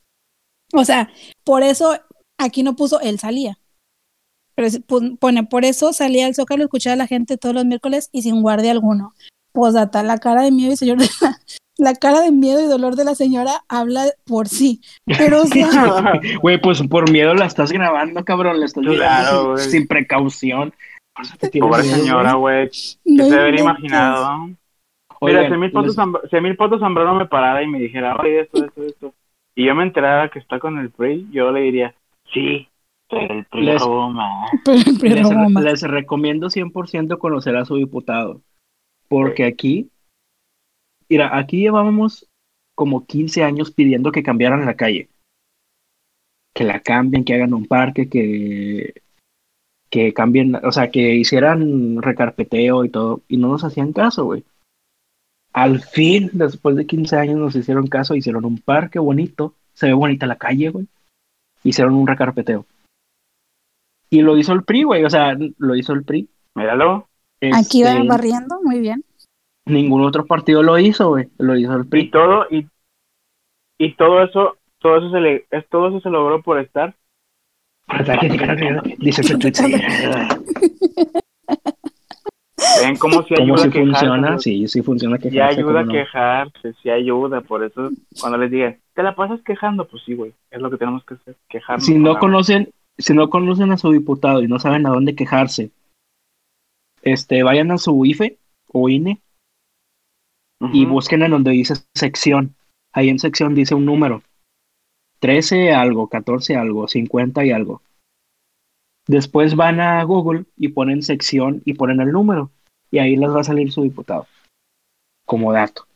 O sea, por eso aquí no puso él salía. Pero pone, por eso salía al Zócalo a escuchar a la gente todos los miércoles y sin guardia alguno. Posdata, la cara de y señor la, cara de miedo y dolor de la señora habla por sí. Pero o sea, güey, pues por miedo la estás grabando, cabrón, la estás grabando sin, precaución. Pobre señora, güey. No que se haber imaginado. Mira, si mil fotos, mil fotos Zambrano me parara y me dijera, oye, esto, esto, esto, y yo me enterara que está con el PRI, yo le diría, sí, pero el PRI les, les, les recomiendo 100% conocer a su diputado, porque aquí, mira, aquí llevábamos como 15 años pidiendo que cambiaran la calle, que la cambien, que hagan un parque, que que cambien, o sea, que hicieran recarpeteo y todo, y no nos hacían caso, güey. Al fin, después de 15 años, nos hicieron caso, hicieron un parque bonito, se ve bonita la calle, güey. Hicieron un recarpeteo. Y lo hizo el PRI, güey, o sea, lo hizo el PRI. Míralo. Aquí va este, barriendo, muy bien. Ningún otro partido lo hizo, güey, lo hizo el PRI. Y todo, y, y todo eso, todo eso se le, todo eso se logró por estar. Dice Ven cómo si ayuda si funciona, sí, sí funciona quejarse. Sí ayuda a quejarse, sí ayuda, por eso cuando les digan, ¿te la pasas quejando? Pues sí, güey, es lo que tenemos que hacer, quejarnos. Si no conocen, si no conocen a su diputado y no saben a dónde quejarse, este, vayan a su IFE o INE y busquen en donde dice sección. Ahí en sección dice un número. 13 algo, 14 algo, 50 y algo. Después van a Google y ponen sección y ponen el número. Y ahí les va a salir su diputado. Como dato.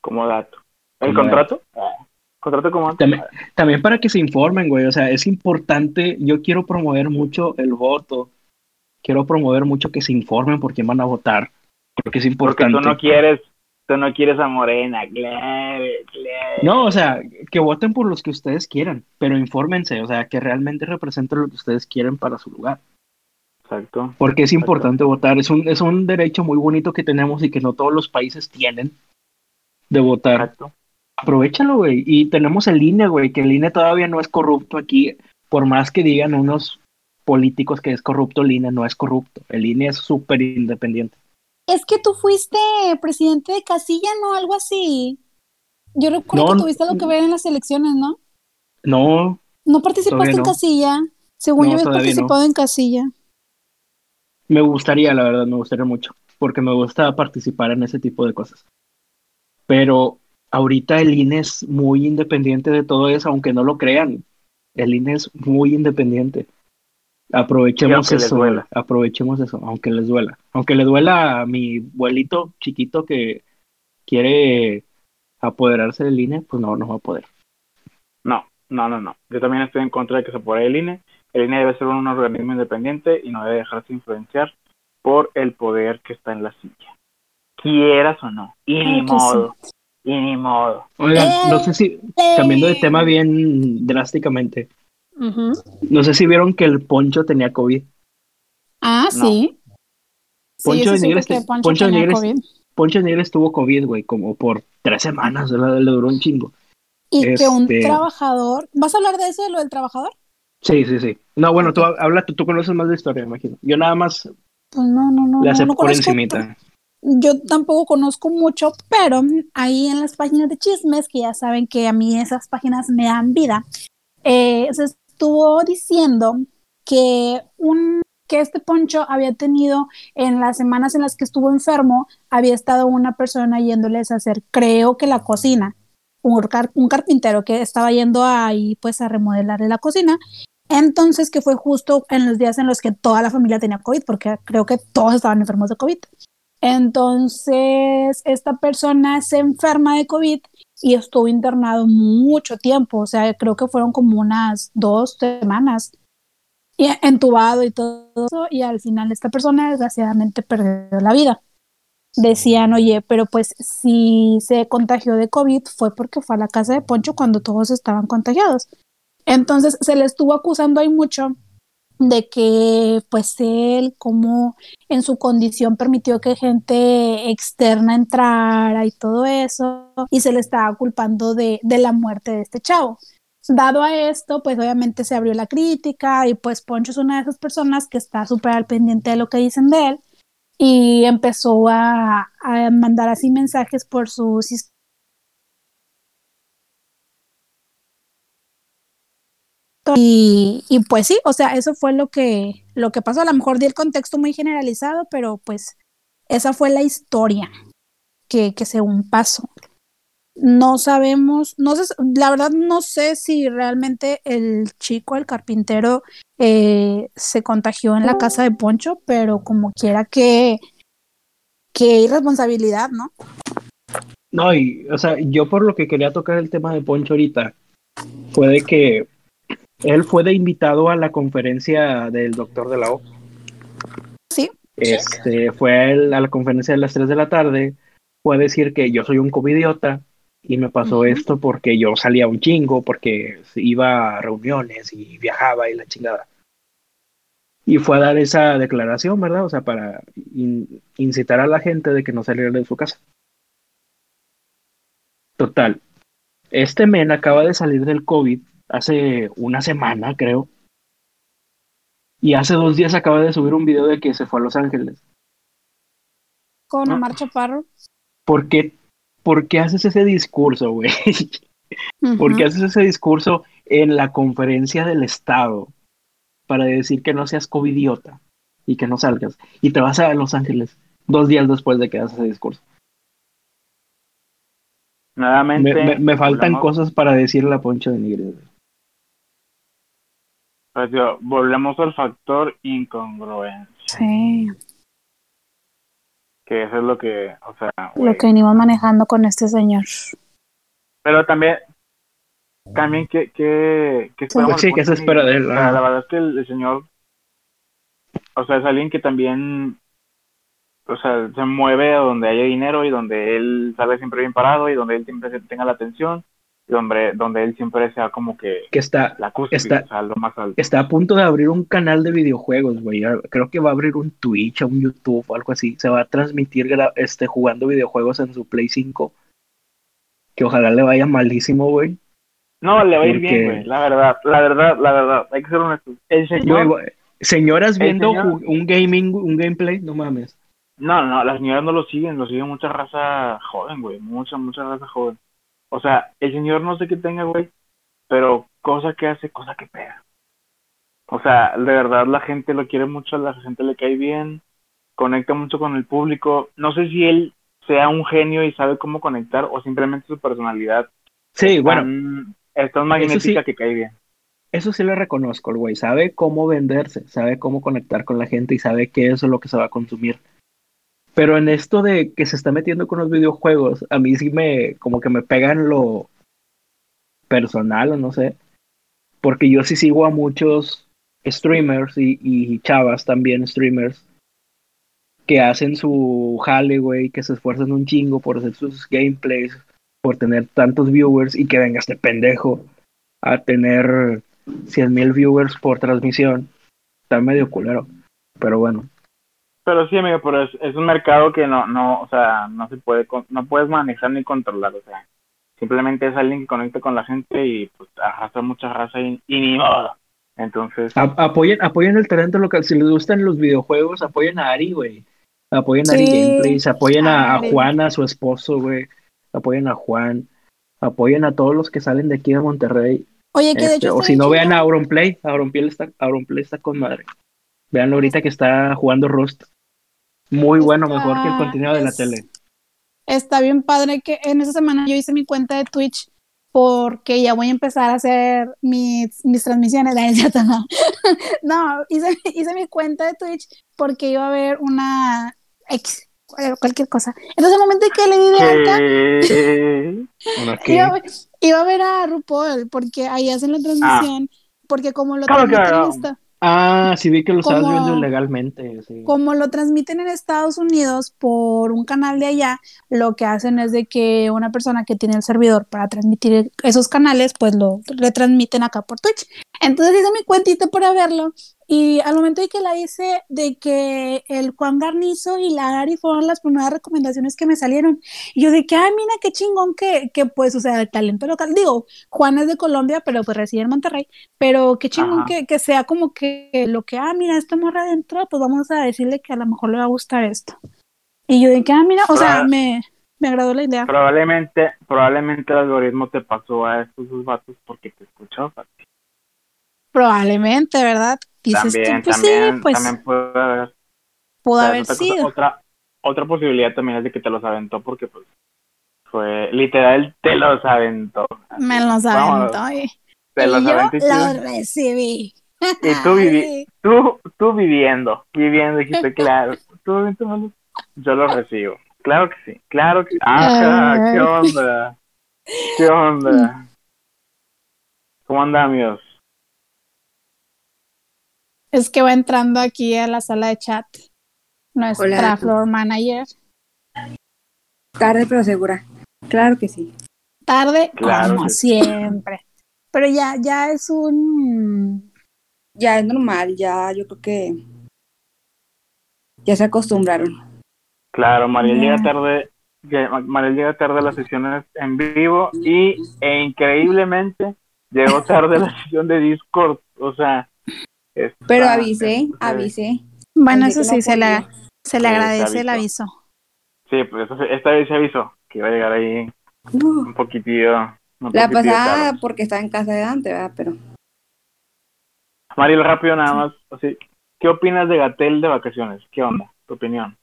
Como dato. ¿El contrato? ¿Contrato como también, también, para que se informen, güey. O sea, es importante. Yo quiero promover mucho el voto. Quiero promover mucho que se informen por quién van a votar. Porque es importante. Porque tú no quieres no quieres a Morena, claro, No, o sea, que voten por los que ustedes quieran, pero infórmense, o sea, que realmente representen lo que ustedes quieren para su lugar. Exacto. Porque es importante votar, es un, es un derecho muy bonito que tenemos y que no todos los países tienen de votar. Exacto. Aprovechalo, güey. Y tenemos el INE, güey, que el INE todavía no es corrupto aquí, por más que digan unos políticos que es corrupto, el INE no es corrupto. El INE es súper independiente es que tú fuiste presidente de casilla, ¿no? Algo así. Yo recuerdo que tuviste algo que ver en las elecciones, ¿no? No. ¿No participaste en casilla? Según yo habías participado en casilla. Me gustaría, la verdad, me gustaría mucho, porque me gusta participar en ese tipo de cosas. Pero ahorita el INE es muy independiente de todo eso, aunque no lo crean. El INE es muy independiente. Aprovechemos eso, aprovechemos eso, aunque les duela. Aunque le duela a mi abuelito chiquito que quiere apoderarse del INE, pues no, no va a poder. No, no, no, no. Yo también estoy en contra de que se apodere el INE. El INE debe ser un organismo independiente y no debe dejarse influenciar por el poder que está en la silla. Quieras o no. Y ni modo. Y ni modo. Oigan, no sé si, cambiando de tema bien drásticamente, no sé si vieron que el Poncho tenía COVID. Ah, sí. Poncho, sí, de Poncho, Poncho, estuvo COVID, güey, como por tres semanas, le duró un chingo. Y que un este trabajador. ¿Vas a hablar de eso, de lo del trabajador? Sí, sí, sí. No, bueno, tú habla, tú, conoces más de historia, imagino. Yo nada más. Pues no, no, no. Le hace no, por encimita. Yo tampoco conozco mucho, pero ahí en las páginas de chismes, que ya saben que a mí esas páginas me dan vida, eh, se estuvo diciendo que un que este Poncho había tenido en las semanas en las que estuvo enfermo, había estado una persona yéndoles a hacer, creo que la cocina, un, un carpintero que estaba yendo ahí pues a remodelarle la cocina. Entonces, que fue justo en los días en los que toda la familia tenía COVID, porque creo que todos estaban enfermos de COVID. Entonces, esta persona se enferma de COVID y estuvo internado mucho tiempo, o sea, creo que fueron como unas dos semanas y entubado y todo eso, y al final esta persona desgraciadamente perdió la vida. decían, oye, pero pues si se contagió de COVID fue porque fue a la casa de Poncho cuando todos estaban contagiados. Entonces se le estuvo acusando ahí mucho de que pues él como en su condición permitió que gente externa entrara y todo eso y se le estaba culpando de, de la muerte de este chavo. Dado a esto, pues obviamente se abrió la crítica y pues Poncho es una de esas personas que está súper al pendiente de lo que dicen de él y empezó a, a mandar así mensajes por sus Y, y, pues sí, o sea, eso fue lo que, lo que pasó. A lo mejor di el contexto muy generalizado, pero pues esa fue la historia que, que según pasó. No sabemos, no sé, la verdad no sé si realmente el chico, el carpintero, eh, se contagió en la casa de Poncho, pero como quiera que, que irresponsabilidad, ¿no? No, y, o sea, yo por lo que quería tocar el tema de Poncho ahorita, fue de que él fue de invitado a la conferencia del doctor de la O. Sí. Este, fue a, a la conferencia de las 3 de la tarde, fue a decir que yo soy un covidiota y me pasó esto porque yo salía un chingo, porque iba a reuniones y viajaba y la chingada. Y fue a dar esa declaración, ¿verdad? O sea, para incitar a la gente de que no saliera de su casa. Total. Este men acaba de salir del COVID hace una semana, creo. Y hace dos días acaba de subir un video de que se fue a Los Ángeles. Con Omar Chaparro. ¿Por qué, ¿Por qué haces ese discurso, güey? ¿Por qué haces ese discurso en la conferencia del Estado para decir que no seas covidiota y que no salgas? Y te vas a Los Ángeles dos días después de que haces ese discurso. Nuevamente. Me, faltan cosas para decirle a Poncho de Nigre. Pues volvemos al factor incongruencia. Sí. Que eso es lo que, o sea... Lo que venimos manejando con este señor. Pero también, también que, que, que sí, que se espera de él. la verdad es que el, señor, o sea, es alguien que también, o sea, se mueve a donde haya dinero y donde él sale siempre bien parado y donde él siempre tenga la atención donde, donde él siempre sea como que, que está, la cúspide, está, lo más alto. Está a punto de abrir un canal de videojuegos, güey. Creo que va a abrir un Twitch o un YouTube o algo así. Se va a transmitir este, jugando videojuegos en su Play 5. Que ojalá le vaya malísimo, güey. No, le va a ir bien, güey. La verdad, la verdad, la verdad. Hay que ser honestos. El señor... señoras viendo un gaming, un gameplay, no mames. No, no, las señoras no lo siguen, lo siguen mucha raza joven, güey. Mucha, mucha raza joven. O sea, el señor no sé qué tenga, güey, pero cosa que hace, cosa que pega. O sea, de verdad la gente lo quiere mucho, la gente le cae bien, conecta mucho con el público. No sé si él sea un genio y sabe cómo conectar o simplemente su personalidad. Sí, bueno. Es tan magnética que cae bien. Eso sí lo reconozco, el güey. Sabe cómo venderse, sabe cómo conectar con la gente y sabe qué es lo que se va a consumir. Pero en esto de que se está metiendo con los videojuegos, a mí sí me, como que me pegan lo personal o no sé. Porque yo sí sigo a muchos streamers y, y chavas también streamers que hacen su jale, que se esfuerzan un chingo por hacer sus gameplays, por tener tantos viewers y que venga este pendejo a tener 100 mil viewers por transmisión. Está medio culero, pero bueno. Pero sí, amigo, pero es, un mercado que no, no, o sea, no se puede, no puedes manejar ni controlar, o sea, simplemente es alguien que conecta con la gente y pues arrastra mucha raza y, ni modo. Entonces. apoyen, apoyen el talento local. Si les gustan los videojuegos, apoyen a Ari, güey. Apoyen a Ari Gameplays, apoyen a, Juan, a su esposo, güey. Apoyen a Juan. Apoyen a todos los que salen de aquí de Monterrey. Oye, que de este, hecho. O si no, vean a Auronplay. Auronplay está, Auronplay está con madre. Veanlo ahorita que está jugando Rust. Muy bueno, mejor que el contenido de la tele. Está bien padre que en esa semana yo hice mi cuenta de Twitch porque ya voy a empezar a hacer mis, mis transmisiones. No, no hice, hice mi cuenta de Twitch porque iba a ver una X, cualquier cosa. Entonces, el momento en que le di de alta, iba, iba, a ver a RuPaul porque ahí hacen la transmisión. Porque como lo transmiten, Ah, sí vi que lo estabas viendo ilegalmente. Como lo transmiten en Estados Unidos por un canal de allá, lo que hacen es de que una persona que tiene el servidor para transmitir esos canales, pues lo retransmiten acá por Twitch. Entonces hice mi cuentito para verlo y al momento de que la hice, de que el Juan Garnizo y la Ari fueron las primeras recomendaciones que me salieron. Y yo de que, ay, mira qué chingón que, que pues, o sea, el talento local. Digo, Juan es de Colombia, pero pues reside en Monterrey. Pero qué chingón que, que, sea como que lo que, ah, mira, esta morra adentro, pues vamos a decirle que a lo mejor le va a gustar esto. Y yo de que, ah, mira, o sea, me, me agradó la idea. Probablemente, probablemente el algoritmo te pasó a estos dos vatos porque te escuchó, Probablemente, ¿verdad? Dices también, pues también, pues también puede haber. Pudo haber sido. otra, otra posibilidad también es de que te los aventó porque pues fue literal te los aventó. Me los aventó y, te los yo los recibí. Y tú, vivi tú, tú viviendo, viviendo, dijiste, claro, tú, tú, yo los recibo. Claro que sí, claro que sí. Ah, ¿qué onda? ¿Qué onda? ¿Cómo andamos? Es que va entrando aquí a la sala de chat nuestra floor manager. Tarde pero segura. Claro que sí. Tarde como siempre. Pero ya, ya es un... Ya es normal, ya yo creo que ya se acostumbraron. Claro, Mariel llega tarde, Mariel llega tarde a las sesiones en vivo y e increíblemente llegó tarde a la sesión de Discord, o sea, pero avisé, avisé. Bueno, eso sí, se le, se le agradece el aviso. Sí, pues esta vez se avisó que iba a llegar ahí un poquitillo. la pasada porque estaba en casa de Dante, ¿verdad? Pero. Mariel, rápido nada más. Así, ¿Qué opinas de Gatel de vacaciones? ¿Qué onda? ¿Tu opinión?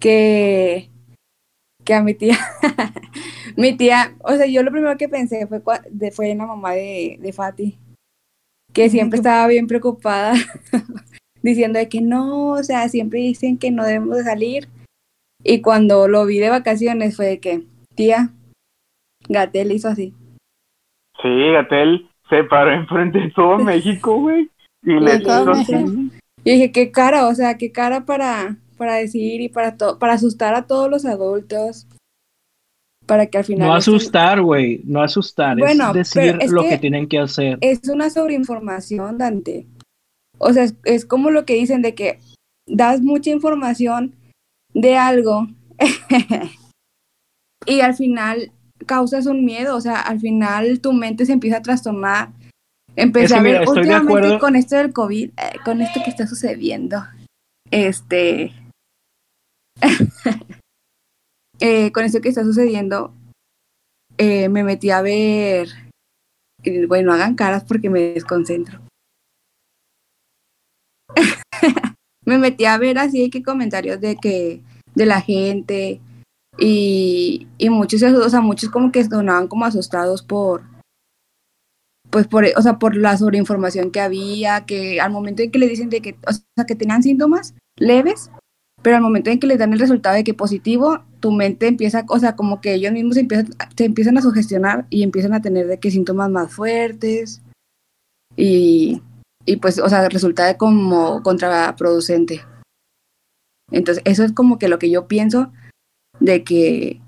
Que. Que a mi tía. mi tía. O sea, yo lo primero que pensé fue, fue en la mamá de, de Fati que siempre estaba bien preocupada, diciendo de que no, o sea, siempre dicen que no debemos de salir. Y cuando lo vi de vacaciones fue de que, tía, Gatel hizo así. Sí, Gatel se paró enfrente de todo México, güey. Y le hizo así. Y dije, qué cara, o sea, qué cara para, para decir y para, para asustar a todos los adultos para que al final... No asustar, güey, no asustar, bueno, es decir lo que, tienen que hacer. Es una sobreinformación, Dante. O sea, es, como lo que dicen de que das mucha información de algo y al final causas un miedo, o sea, al final tu mente se empieza a trastornar. Empecé a ver últimamente con esto del COVID, eh, con esto que está sucediendo, este, Eh, con esto que está sucediendo, eh, me metí a ver, bueno, hagan caras porque me desconcentro. me metí a ver así que comentarios de que de la gente y, y muchos, o sea, muchos como que sonaban como asustados por pues por, o sea, por la sobreinformación que había, que al momento en que le dicen de que, o sea, que tenían síntomas leves, pero al momento en que les dan el resultado de que positivo, tu mente empieza, o sea, como que ellos mismos se empiezan, se empiezan a sugestionar y empiezan a tener de que síntomas más fuertes y, y pues, o sea, resulta como contraproducente. Entonces, eso es como que lo que yo pienso de que,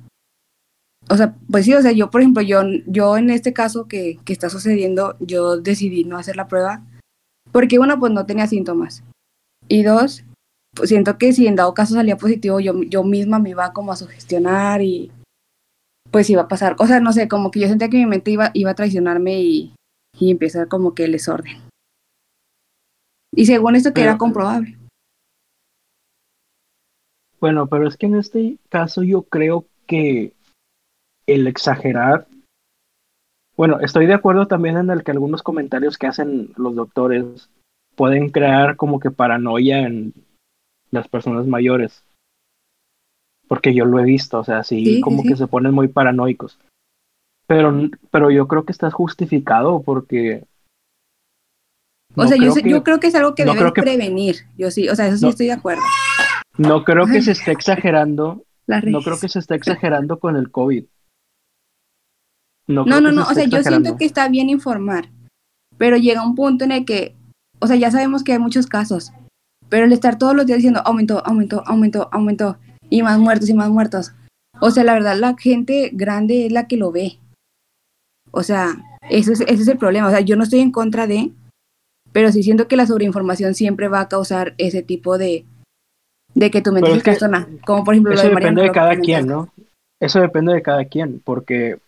o sea, pues sí, o sea, yo, por ejemplo, yo, yo en este caso que, que está sucediendo, yo decidí no hacer la prueba porque uno, pues no tenía síntomas. Y dos, pues siento que si en dado caso salía positivo, yo, yo misma me iba como a sugestionar y pues iba a pasar cosas, no sé, como que yo sentía que mi mente iba, iba a traicionarme y, y empezar como que el desorden. Y según esto que era comprobable. Bueno, pero es que en este caso yo creo que el exagerar, bueno, estoy de acuerdo también en el que algunos comentarios que hacen los doctores pueden crear como que paranoia en las personas mayores. Porque yo lo he visto, o sea, sí, como que se ponen muy paranoicos. Pero, pero yo creo que está justificado porque... o sea, yo, yo, creo que es algo que no prevenir. Yo sí, o sea, eso sí estoy de acuerdo. No creo que se esté exagerando. No creo que se esté exagerando con el COVID. No, no, no, no. o sea, yo siento que está bien informar. Pero llega un punto en el que o sea, ya sabemos que hay muchos casos, pero el estar todos los días diciendo aumentó, aumentó, aumentó, aumentó, y más muertos y más muertos. O sea, la verdad, la gente grande es la que lo ve. O sea, eso es, ese es el problema. O sea, yo no estoy en contra de, pero sí siento que la sobreinformación siempre va a causar ese tipo de, de que tu mente se es que trastorna. Como por ejemplo lo Eso de depende Mariano, de cada quien, ¿no? Eso depende de cada quien, porque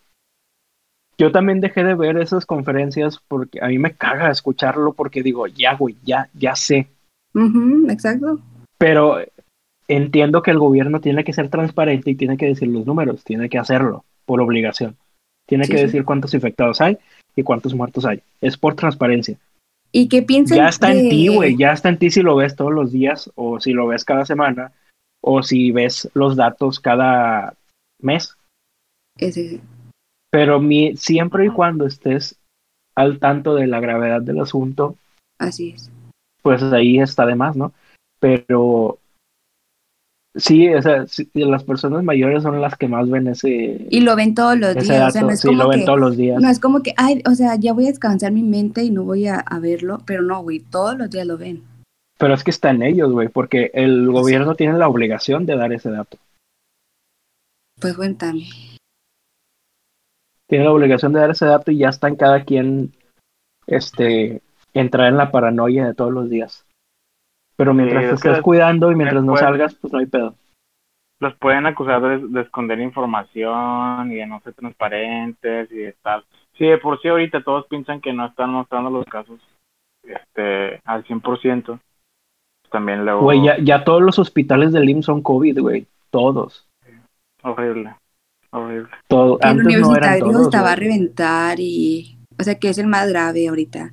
yo también dejé de ver esas conferencias porque a mí me caga escucharlo porque digo, ya, güey, ya, ya sé. Exacto. Pero entiendo que el gobierno tiene que ser transparente y tiene que decir los números, tiene que hacerlo por obligación. Tiene Sí, que sí. decir cuántos infectados hay y cuántos muertos hay. Es por transparencia. ¿Y qué piensan Ya está en ti, güey, ya está en ti si lo ves todos los días o si lo ves cada semana o si ves los datos cada mes. Ese- Pero mi, siempre y cuando estés al tanto de la gravedad del asunto, así es. Pues ahí está de más, ¿no? Pero sí, o sea, sí, las personas mayores son las que más ven ese, Y lo ven todos los días. dato, o sea, no es sí, como lo ven que, todos los días. no es como que, ay, o sea, ya voy a descansar mi mente y no voy a, a verlo, pero no, güey, todos los días lo ven. Pero es que está en ellos, güey, porque el gobierno tiene la obligación de dar ese dato. Pues cuéntame. Tiene la obligación de dar ese dato y ya está en cada quien este entrar en la paranoia de todos los días. Pero mientras Sí, te estés cuidando y mientras no salgas, pues no hay pedo. Los pueden acusar de, de esconder información y de no ser transparentes y de estar... Sí, de por sí ahorita todos piensan que no están mostrando los casos este al 100%. Pues También luego... Güey, ya, ya todos los hospitales del IMSS son COVID, güey. Todos. Horrible, horrible. Todo. El Antes no eran universitario todos. estaba a reventar y, o sea, que es el más grave ahorita.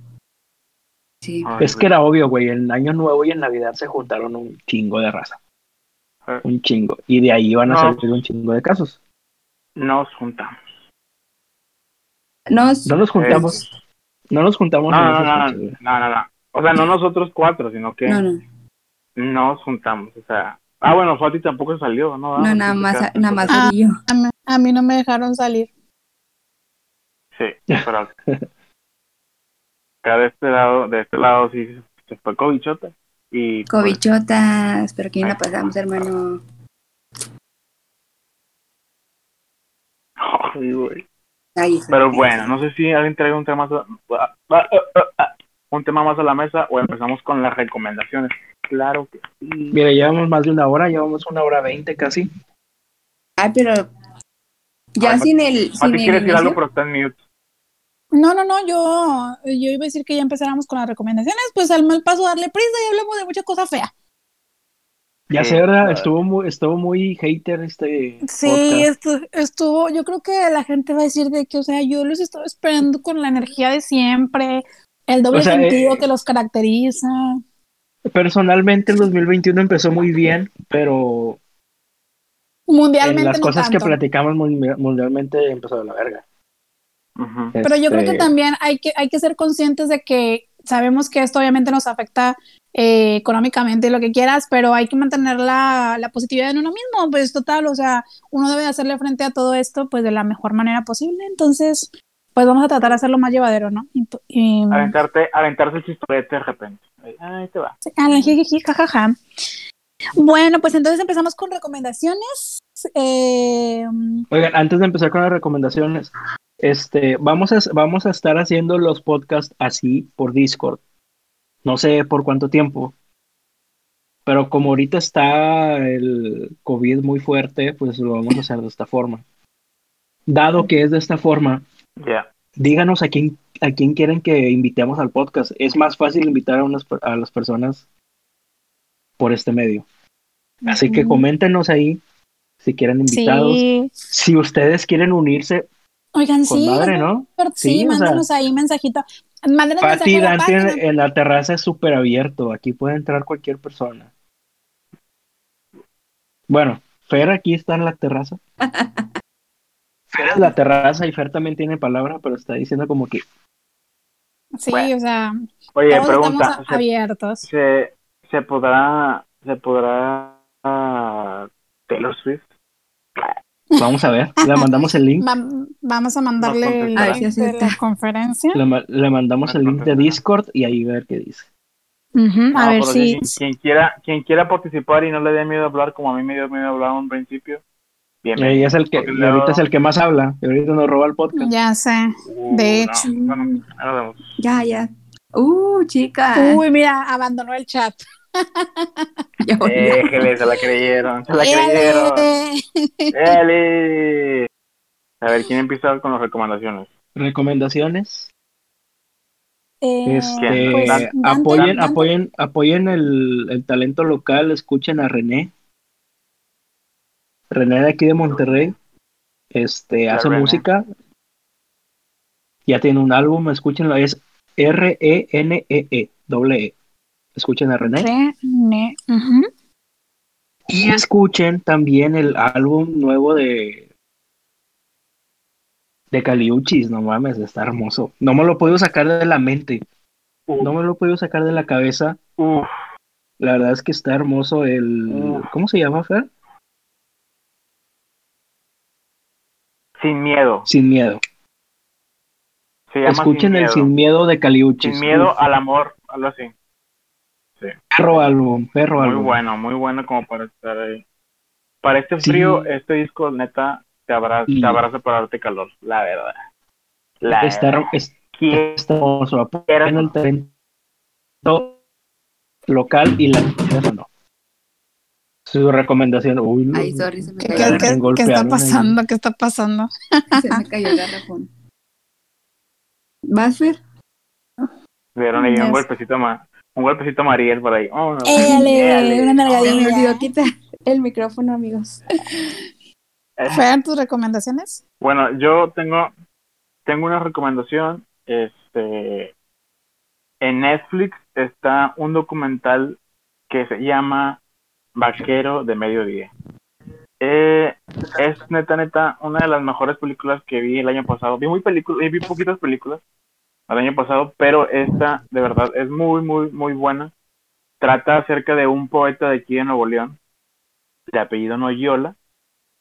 Sí. Es que era obvio, güey. En Año Nuevo y en Navidad se juntaron un chingo de raza. Eh, Un chingo. Y de ahí van a No. salir un chingo de casos. Nos juntamos. Nos, No nos juntamos. No nos juntamos No, en no, no, no, no, no, no. O sea, no nosotros cuatro, sino que no, no, nos juntamos. O sea, ah, bueno, Fati tampoco salió, ¿no? no, Ah, nada más, quedaste nada con- más Ah. fui yo. A mí, a mí no me dejaron salir. Sí, pero acá de este lado, de este lado sí se fue cobichota. Y pues, Cobichotas, pero ¿quién la pasamos, hermano? ay, güey. Ay, eso. Pero bueno, no sé si alguien trae un tema más a- un tema más a la mesa o empezamos con las recomendaciones. Claro que sí. Mira, llevamos más de una hora, llevamos una hora veinte casi. Ay, pero ya Ay, sin el, sin el quiere decir algo, pero está en mute. No, no, no, yo, yo iba a decir que ya empezáramos con las recomendaciones, pues al mal paso darle prisa y hablemos de mucha cosa fea. Ya Sí, sé, ¿verdad? Estuvo muy, estuvo muy hater este Sí, estuvo, yo creo que la gente va a decir de que, o sea, yo los estaba esperando con la energía de siempre, el doble O sea, sentido eh, que los caracteriza. Personalmente el 2021 empezó muy bien, pero en Mundialmente las no cosas que platicamos mundial- mundialmente empezó de la verga. Pero yo creo que Este, también hay que, hay que ser conscientes de que sabemos que esto obviamente nos afecta eh, económicamente y lo que quieras, pero hay que mantener la, la positividad en uno mismo, pues total, o sea, uno debe hacerle frente a todo esto pues de la mejor manera posible, entonces pues vamos a tratar de hacerlo más llevadero, ¿no? Y, y- Aventarte, aventarse el chistorete de repente. Ahí te va. Sí, jajaja. Bueno, pues entonces empezamos con recomendaciones. Eh, Oigan, antes de empezar con las recomendaciones, este, vamos a, vamos a estar haciendo los podcasts así por Discord. No sé por cuánto tiempo. Pero como ahorita está el COVID muy fuerte, pues lo vamos a hacer de esta forma. Dado que es de esta forma, Ya. díganos a quién, a quién quieren que invitemos al podcast. Es más fácil invitar a, unas, a las personas por este medio. Así que coméntenos ahí si quieren invitados. sí. Si ustedes quieren unirse, Oigan, con sí, sí, Sí, o sea, mándanos ahí mensajito. Mándanos Pati mensaje a la Dante en, la terraza es súper abierto. Aquí puede entrar cualquier persona. Bueno, Fer aquí está en la terraza. Fer es la terraza y Fer también tiene palabra, pero está diciendo como que Sí, Bueno. o sea, Oye, todos pregunta. estamos ¿se, abiertos. se, se podrá, se podrá ah, Taylor Swift? Vamos a ver, le mandamos el link, Va- vamos a mandarle el si link de la conferencia. le, ma- le mandamos el link de Discord y ahí ver qué dice. a ver si... Quien, quiera, quien quiera participar y no le dé miedo hablar como a mí me dio miedo hablar en un principio. Y es el que, ahorita es el que más habla, y ahorita nos roba el podcast. Ya sé, Uh, de no, hecho. Ya, ya. Uh, chica. Uy, mira, abandonó el chat. Déjele, se la creyeron, se la creyeron. Eli. A ver, ¿quién empieza con las recomendaciones? Recomendaciones. Eh, Este, pues, Dante, apoyen, Dante. apoyen, apoyen el, el talento local, escuchen a René. René de aquí de Monterrey. Este La hace René. música. Ya tiene un álbum, escúchenlo, es R-E-N-E-E, doble E. Escuchen a René. René. Y escuchen también el álbum nuevo de de Caliuchis, no mames, está hermoso. No me lo puedo sacar de la mente, no me lo puedo sacar de la cabeza. La verdad es que está hermoso el. ¿cómo se llama, Fer? sin miedo. Sin miedo. Se llama Escuchen sin el miedo. Sin miedo de Caliuchis. Sin miedo Uf, al amor, algo así. Perro álbum, perro Muy álbum. bueno, muy bueno como para estar ahí. Para este Sí. frío, este disco neta te abraza, Y- te abraza para darte calor, la verdad. La Está, verdad. es- ¿Quién- está hermoso. Apoyen el talento local y la no. Su recomendación. Uy, no. Ay, sorry, se me ¿Qué, cayó, qué- el qué- garrafón. qué golpearon está ahí. pasando? ¿Qué está pasando? se me cayó el garrafón. ¿Vas, Fer? Dieron ahí un golpecito más. Un golpecito a Mariel por ahí. Oh, no. Éale, una me nalgadilla. olvidó quitar el micrófono, amigos. Eh, Fer, tus recomendaciones? Bueno, yo tengo tengo una recomendación. Este en Netflix está un documental que se llama Vaquero de Mediodía. Eh, es neta neta una de las mejores películas que vi el año pasado. Vi muy películas, vi poquitas películas el año pasado, pero esta de verdad es muy muy muy buena. Trata acerca de un poeta de aquí de Nuevo León, de apellido Noyola,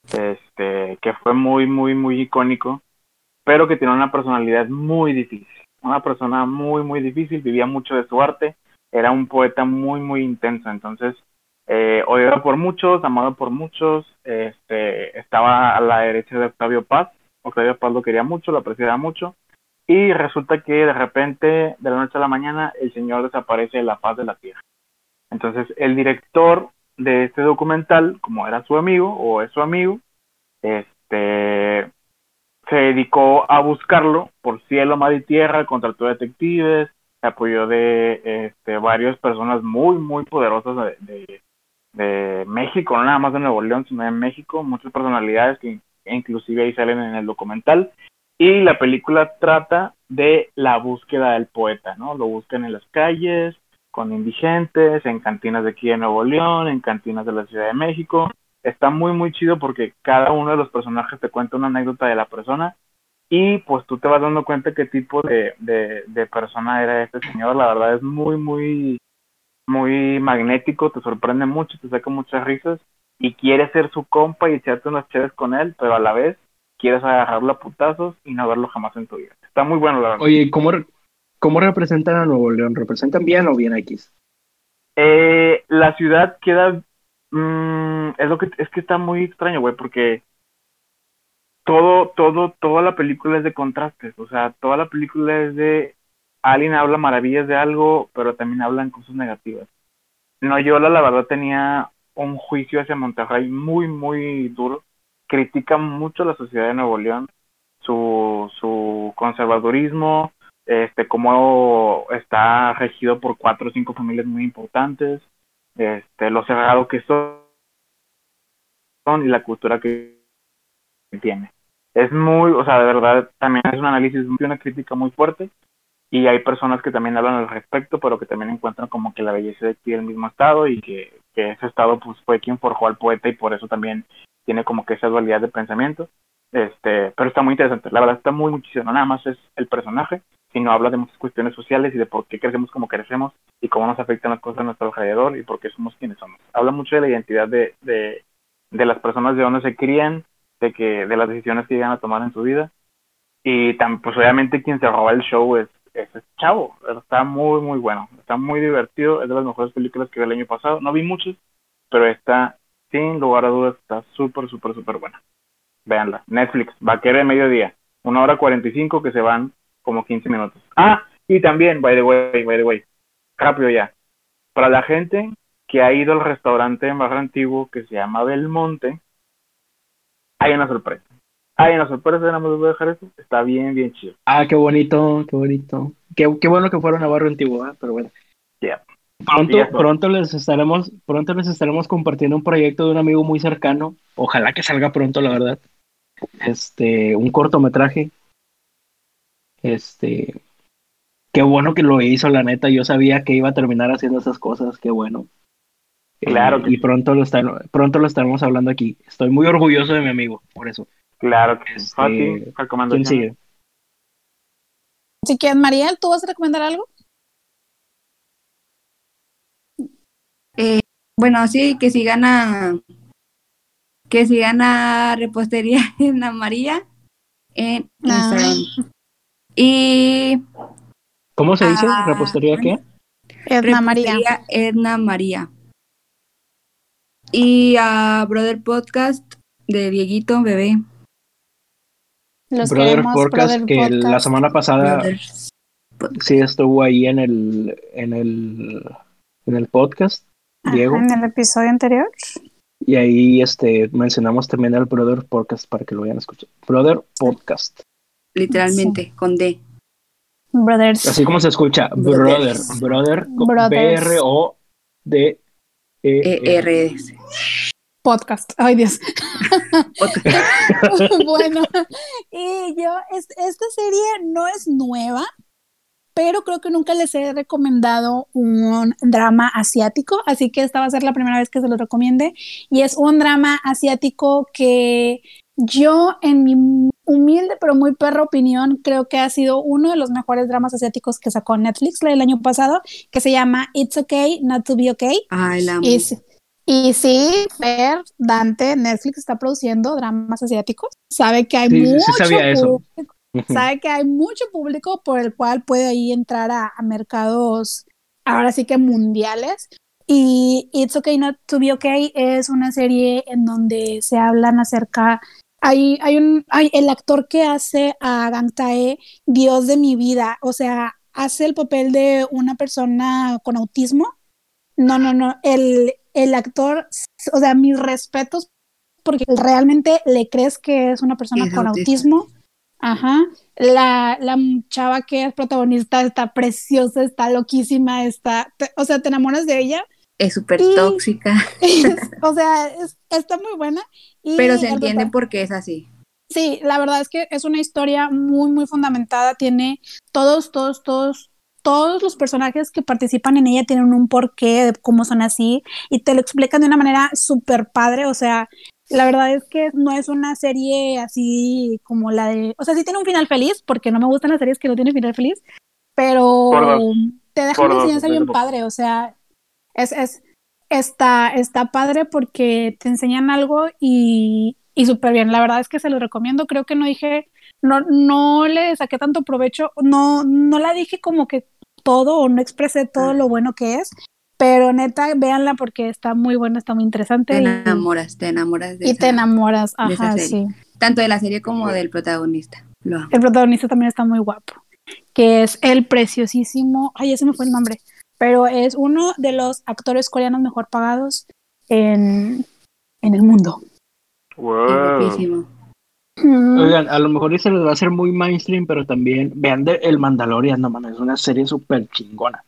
este, que fue muy, muy, muy icónico, pero que tiene una personalidad muy difícil. Una persona muy, muy difícil, vivía mucho de su arte, era un poeta muy, muy intenso. Entonces, eh, odiado por muchos, amado por muchos, este, estaba a la derecha de Octavio Paz. Octavio Paz lo quería mucho, lo apreciaba mucho. Y resulta que de repente, de la noche a la mañana, el señor desaparece de la faz de la tierra. Entonces, el director de este documental, como era su amigo o es su amigo, este se dedicó a buscarlo por cielo, mar y tierra, contrató detectives, se apoyó de este, varias personas muy, muy poderosas de, de, de México, no nada más de Nuevo León, sino de México, muchas personalidades que inclusive ahí salen en el documental. Y la película trata de la búsqueda del poeta, ¿no? Lo buscan en las calles, con indigentes, en cantinas de aquí de Nuevo León, en cantinas de la Ciudad de México. Está muy, muy chido porque cada uno de los personajes te cuenta una anécdota de la persona y pues tú te vas dando cuenta qué tipo de, de, de persona era este señor. La verdad es muy, muy, muy magnético, te sorprende mucho, te saca muchas risas y quieres ser su compa y echarte unas chéves con él, pero a la vez quieres agarrarlo a putazos y no verlo jamás en tu vida. Está muy bueno, la verdad. Oye, ¿cómo, re- ¿cómo representan a Nuevo León? ¿Representan bien o bien X? Eh, la ciudad queda mm, es lo que es que está muy extraño güey porque todo todo toda la película es de contrastes o sea toda la película es de alguien habla maravillas de algo pero también hablan cosas negativas Noyola la verdad tenía un juicio hacia Monterrey muy muy duro critica mucho la sociedad de Nuevo León su su conservadurismo este cómo está regido por cuatro o cinco familias muy importantes este lo cerrado que son y la cultura que tiene. Es muy o sea de verdad también es un análisis una crítica muy fuerte y hay personas que también hablan al respecto pero que también encuentran como que la belleza de aquí del mismo estado y que, que ese estado pues fue quien forjó al poeta y por eso también tiene como que esa dualidad de pensamiento este pero está muy interesante la verdad está muy muchísimo no nada más es el personaje sino habla de muchas cuestiones sociales y de por qué crecemos como crecemos y cómo nos afectan las cosas a nuestro alrededor y por qué somos quienes somos. Habla mucho de la identidad de, de, de las personas de donde se crían, de que de las decisiones que llegan a tomar en su vida y tan, pues obviamente quien se roba el show es ese chavo. Está muy, muy bueno. Está muy divertido. Es de las mejores películas que vi el año pasado. No vi muchas, pero está, sin lugar a dudas, está súper, súper, súper buena. Veanla. Netflix, vaquera de mediodía. Una hora cuarenta y cinco que se van como quince minutos. Ah, y también, by the way, by the way, rápido ya. Para la gente que ha ido al restaurante más antiguo que se llama Belmonte, hay una sorpresa. Hay una sorpresa, nada más les voy a dejar eso. Está bien, bien chido. Ah, qué bonito, qué bonito. Qué, qué bueno que fueron a Barrio Antiguo, ¿eh? pero bueno. Yeah. Pronto, pronto les estaremos, pronto les estaremos compartiendo un proyecto de un amigo muy cercano. Ojalá que salga pronto, la verdad. Este, un cortometraje. Este, qué bueno que lo hizo, la neta. Yo sabía que iba a terminar haciendo esas cosas, qué bueno. Claro Eh, que y sí. pronto lo estar- pronto lo estaremos hablando aquí. Estoy muy orgulloso de mi amigo, por eso. Claro que sí. Este, Fati, ¿Quién recomendaciones. sigue? Así que, Mariel, ¿tú vas a recomendar algo? Eh, bueno, sí, que sigan a que sigan a Repostería Edna María en Ah. Instagram. Y ¿Cómo se dice? Ah, ¿Repostería qué? Edna María. Edna María. Y a Brother Podcast de Dieguito Bebé. Los Brother queremos, Podcast, Brother que la Podcast. semana pasada Brothers sí estuvo ahí en el, en el, en el podcast, Ajá, Diego. En el episodio anterior. Y ahí este, mencionamos también el Brother Podcast para que lo vayan a escuchar. Brother Podcast. Literalmente, con D. Brothers. Así como se escucha, Brother. Brothers. Brother. Brothers. B-R-O-D. E E. Podcast. Ay, Dios. Podcast. bueno, y yo, es- esta serie no es nueva, pero creo que nunca les he recomendado un drama asiático, así que esta va a ser la primera vez que se los recomiende. Y es un drama asiático que yo, en mi humilde pero muy perra opinión, creo que ha sido uno de los mejores dramas asiáticos que sacó Netflix el año pasado, que se llama It's Okay Not to Be Okay. Ay, la amo. Y, sí- y sí, Fer, Dante, Netflix está produciendo dramas asiáticos. Sabe que hay Sí, sí, mucho sí sabía eso. público, sabe que hay mucho público por el cual puede ahí entrar a, a mercados ahora sí que mundiales. Y It's Okay Not to Be Okay es una serie en donde se hablan acerca. Hay, hay un, hay el actor que hace a Gang Tae, Dios de mi vida, o sea, hace el papel de una persona con autismo. No, no, no, el, el actor, o sea, mis respetos, porque realmente le crees que es una persona Es con autista. autismo. Ajá. La, la chava que es protagonista está preciosa, está loquísima, está, te- o sea, te enamoras de ella. Es súper tóxica, o sea, es- está muy buena. Y pero se entiende por qué es así. Sí, la verdad es que es una historia muy, muy fundamentada. Tiene todos, todos, todos, todos los personajes que participan en ella tienen un porqué de cómo son así y te lo explican de una manera súper padre. O sea, la verdad es que no es una serie así como la de. O sea, sí tiene un final feliz, porque no me gustan las series que no tienen final feliz, pero te dejan Por una enseñanza bien padre. O sea, es, es, está, está padre porque te enseñan algo y, y súper bien. La verdad es que se lo recomiendo. Creo que no dije, no, no le saqué tanto provecho, no, no la dije como que todo o no expresé todo lo bueno que es, pero neta, véanla porque está muy buena, está muy interesante Te y, enamoras, te enamoras de y esa- te enamoras. de esa Ajá, serie. sí. tanto de la serie como del protagonista. Lo amo. El protagonista también está muy guapo, que es el preciosísimo, ay, ese me fue el nombre, pero es uno de los actores coreanos mejor pagados en, en el mundo. Wow. guapísimo. Mm, Oigan, a lo mejor se les va a hacer muy mainstream, pero también vean de El Mandalorian, no mames, es una serie súper chingona.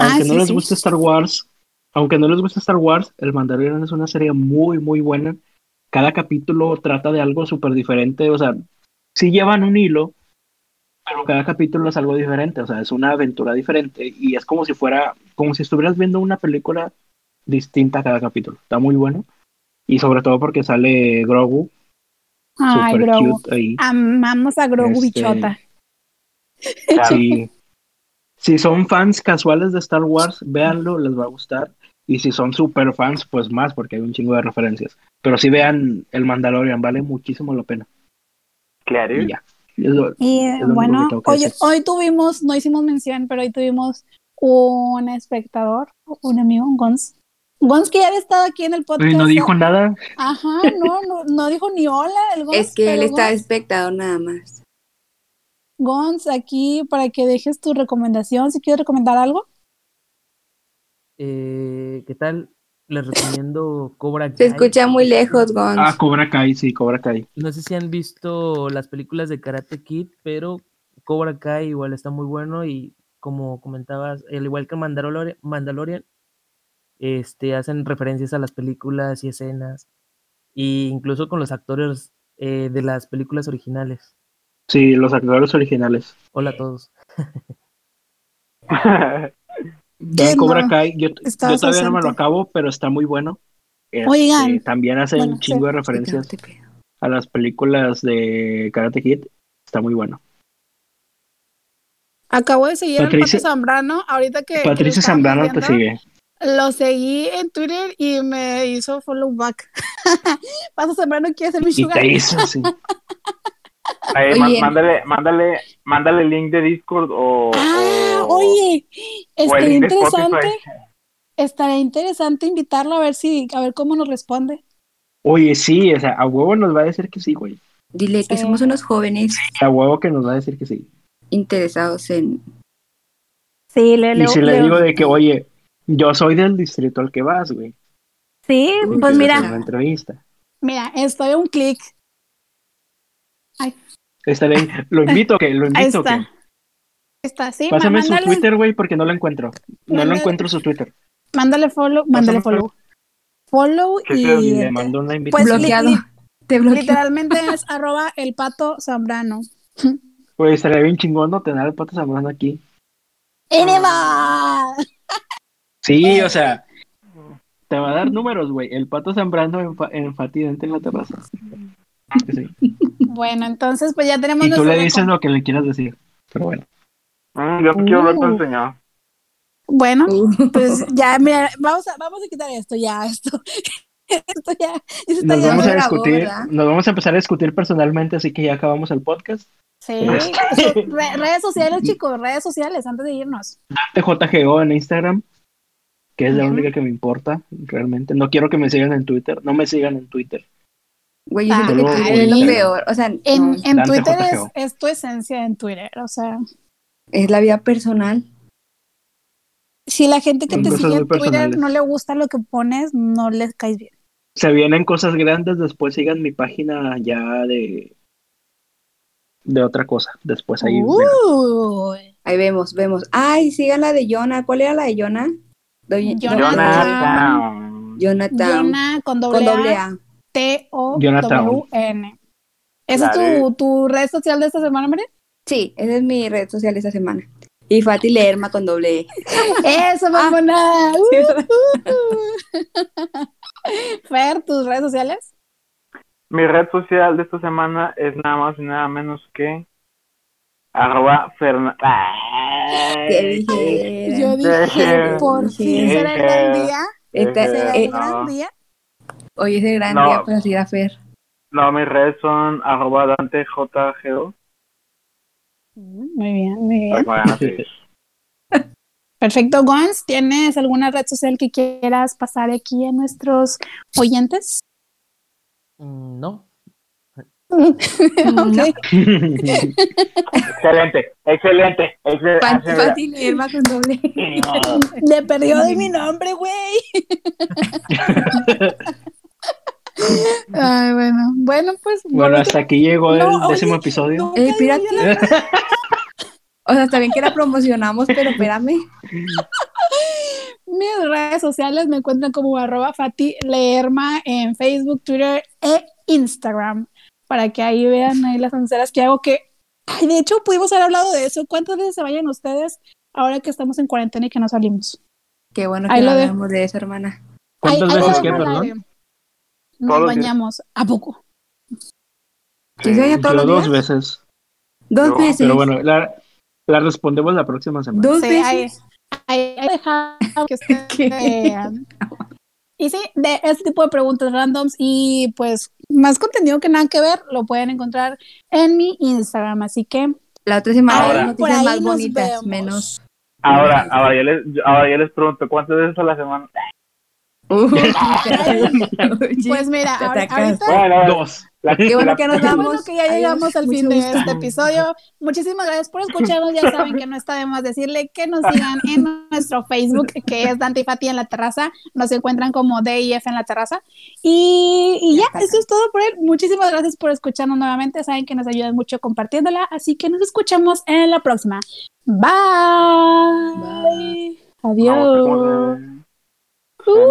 Ah, Aunque no sí, les sí. guste Star Wars, aunque no les guste Star Wars, El Mandalorian es una serie muy, muy buena. Cada capítulo trata de algo súper diferente, o sea, sí llevan un hilo, pero cada capítulo es algo diferente, o sea, es una aventura diferente y es como si fuera, como si estuvieras viendo una película distinta cada capítulo. Está muy bueno. Y sobre todo porque sale Grogu, Ay, Grogu. cute ahí. Amamos a Grogu Este, Bichota. Claro. Si, son fans casuales de Star Wars, véanlo, les va a gustar. Y si son super fans, pues más, porque hay un chingo de referencias. Pero si vean el Mandalorian, vale muchísimo la pena. Claro. Y ya. y bueno, hoy, hoy tuvimos, no hicimos mención, pero hoy tuvimos un espectador, un amigo, un Gons. Gons que ya había estado aquí en el podcast. Y no dijo nada. Ajá, no, no, no dijo ni hola. El Gons, es que él está espectador nada más. Gons, aquí para que dejes tu recomendación, si quieres recomendar algo. Eh, ¿Qué tal? Les recomiendo Cobra Kai. Se escucha muy lejos, Gons. Ah, Cobra Kai, sí, Cobra Kai. No sé si han visto las películas de Karate Kid, pero Cobra Kai igual está muy bueno y como comentabas, al igual que Mandalorian, Mandalorian este, hacen referencias a las películas y escenas, e incluso con los actores eh, de las películas originales. Sí, los actores originales. Hola a todos. Cobra Kai, yo, todavía no me lo acabo, pero está muy bueno. Este, Oigan. También hace un chingo de referencias a las películas de Karate Kid. Está muy bueno. Acabo de seguir a Patricia Zambrano, ahorita que... Patricia Zambrano te sigue. Lo seguí en Twitter y me hizo follow back. Pato Zambrano quiere ser mi sugar. Y te hizo, sí. Oye, mándale, mándale, mándale el link de Discord o. Ah, oye, estaría interesante. Estaría interesante invitarlo a ver si, a ver cómo nos responde. Oye, sí, o sea, a huevo nos va a decir que sí, güey. Dile que somos unos jóvenes. a huevo que nos va a decir que sí. Interesados en. Sí, le, Y si le, digo de que, oye, yo soy del distrito al que vas, güey. Sí, pues mira. entrevista. Mira, estoy a un clic Estaré, lo invito que lo invito está. que. Está, sí. Pásame su Twitter, güey, porque no lo encuentro. No lo encuentro su Twitter. Mándale follow, mándale follow. Follow y, le mando una invitación. Pues bloqueado. Te Literalmente es arroba el pato zambrano. Pues estaría bien chingón no tener el pato zambrano aquí. ¡Enema! Sí, o sea, te va a dar números, güey. El pato zambrano en, en Fatidente en la terraza. Bueno, entonces pues ya tenemos. Y tú le dices lo que le quieras decir. Pero bueno. Mm, yo te quiero ver uh. enseñado. Bueno, uh. pues ya, mira, vamos a, vamos a quitar esto ya, esto. esto ya, nos vamos a discutir, nos vamos a empezar a discutir personalmente, así que ya acabamos el podcast. Sí, este. redes sociales, chicos, redes sociales, antes de irnos. JGO en Instagram, que es la única que me importa, realmente. No quiero que me sigan en Twitter, no me sigan en Twitter. Güey, yo siento que Twitter es lo peor. O sea, en, en Twitter es, es, tu esencia en Twitter, o sea. Es la vida personal. Si la gente que te sigue en Twitter no le gusta lo que pones, no les caes bien. Se vienen cosas grandes, después sigan mi página ya de de otra cosa. Después ahí. Ahí vemos, vemos. Ay, sigan la de Jonah. ¿Cuál era la de Jonah? Jonathan. Jonathan. Jonah con doble, con doble A. T-O-W-N. ¿Esa es tu, tu, red social de esta semana, María? Sí, esa es mi red social de esta semana. Y Fati Lerma con doble E. Eso, mamona. Ah, Fer, ¿tus redes sociales? Mi red social de esta semana es nada más y nada menos que arroba Ferna... Yo dije, por fin será el gran día. ¿Será el gran día? Hoy es el gran día para ir a Fer. No, mis redes son arroba DanteJGO. Muy bien, muy bien. Perfecto, Gons, ¿tienes alguna red social que quieras pasar aquí a nuestros oyentes? Mm, no. excelente, excelente, excelente. Fácil con doble. Le perdió de mi nombre, güey. Ay, bueno. Bueno, pues. Bueno, hasta aquí llegó el décimo episodio. eh, o sea, está bien que la promocionamos, pero espérame. Mis redes sociales me encuentran como arroba Fati Leerma en Facebook, Twitter e Instagram. Para que ahí vean ahí las anceras que hago que. Ay, de hecho, pudimos haber hablado de eso. ¿Cuántas veces se vayan ustedes ahora que estamos en cuarentena y que no salimos? Qué bueno que lo hablamos de... eso, hermana. ¿Cuántas veces que perdón? Nos bañamos. ¿A poco? ¿Sí se baña todos los dos veces. Dos veces. Pero bueno, la, la, respondemos la próxima semana. Dos veces. Ahí, que ustedes Y sí, de este tipo de preguntas randoms y pues más contenido que nada que ver, lo pueden encontrar en mi Instagram. Así que La otra semana Ahora- hay noticias más bonitas, menos. Ahora, ahora yo les, yo- ahora yo les pregunto, ¿cuántas veces a la semana? pues mira, ahora- ahorita Bueno, Dos. la- Qué bueno la- que nos vamos. bueno que ya Adiós. llegamos al Mucho fin de gusto. este episodio. Muchísimas gracias por escucharnos. Ya saben que no está de más decirle que nos sigan en nuestro Facebook, que es Dante y Fati en la terraza. Nos encuentran como DIF en la terraza. Y, y ya, eso es todo por él. Muchísimas gracias por escucharnos nuevamente. Saben que nos ayudan mucho compartiéndola. Así que nos escuchamos en la próxima. Bye. Bye. Adiós. No, ¿cómo se- Uh.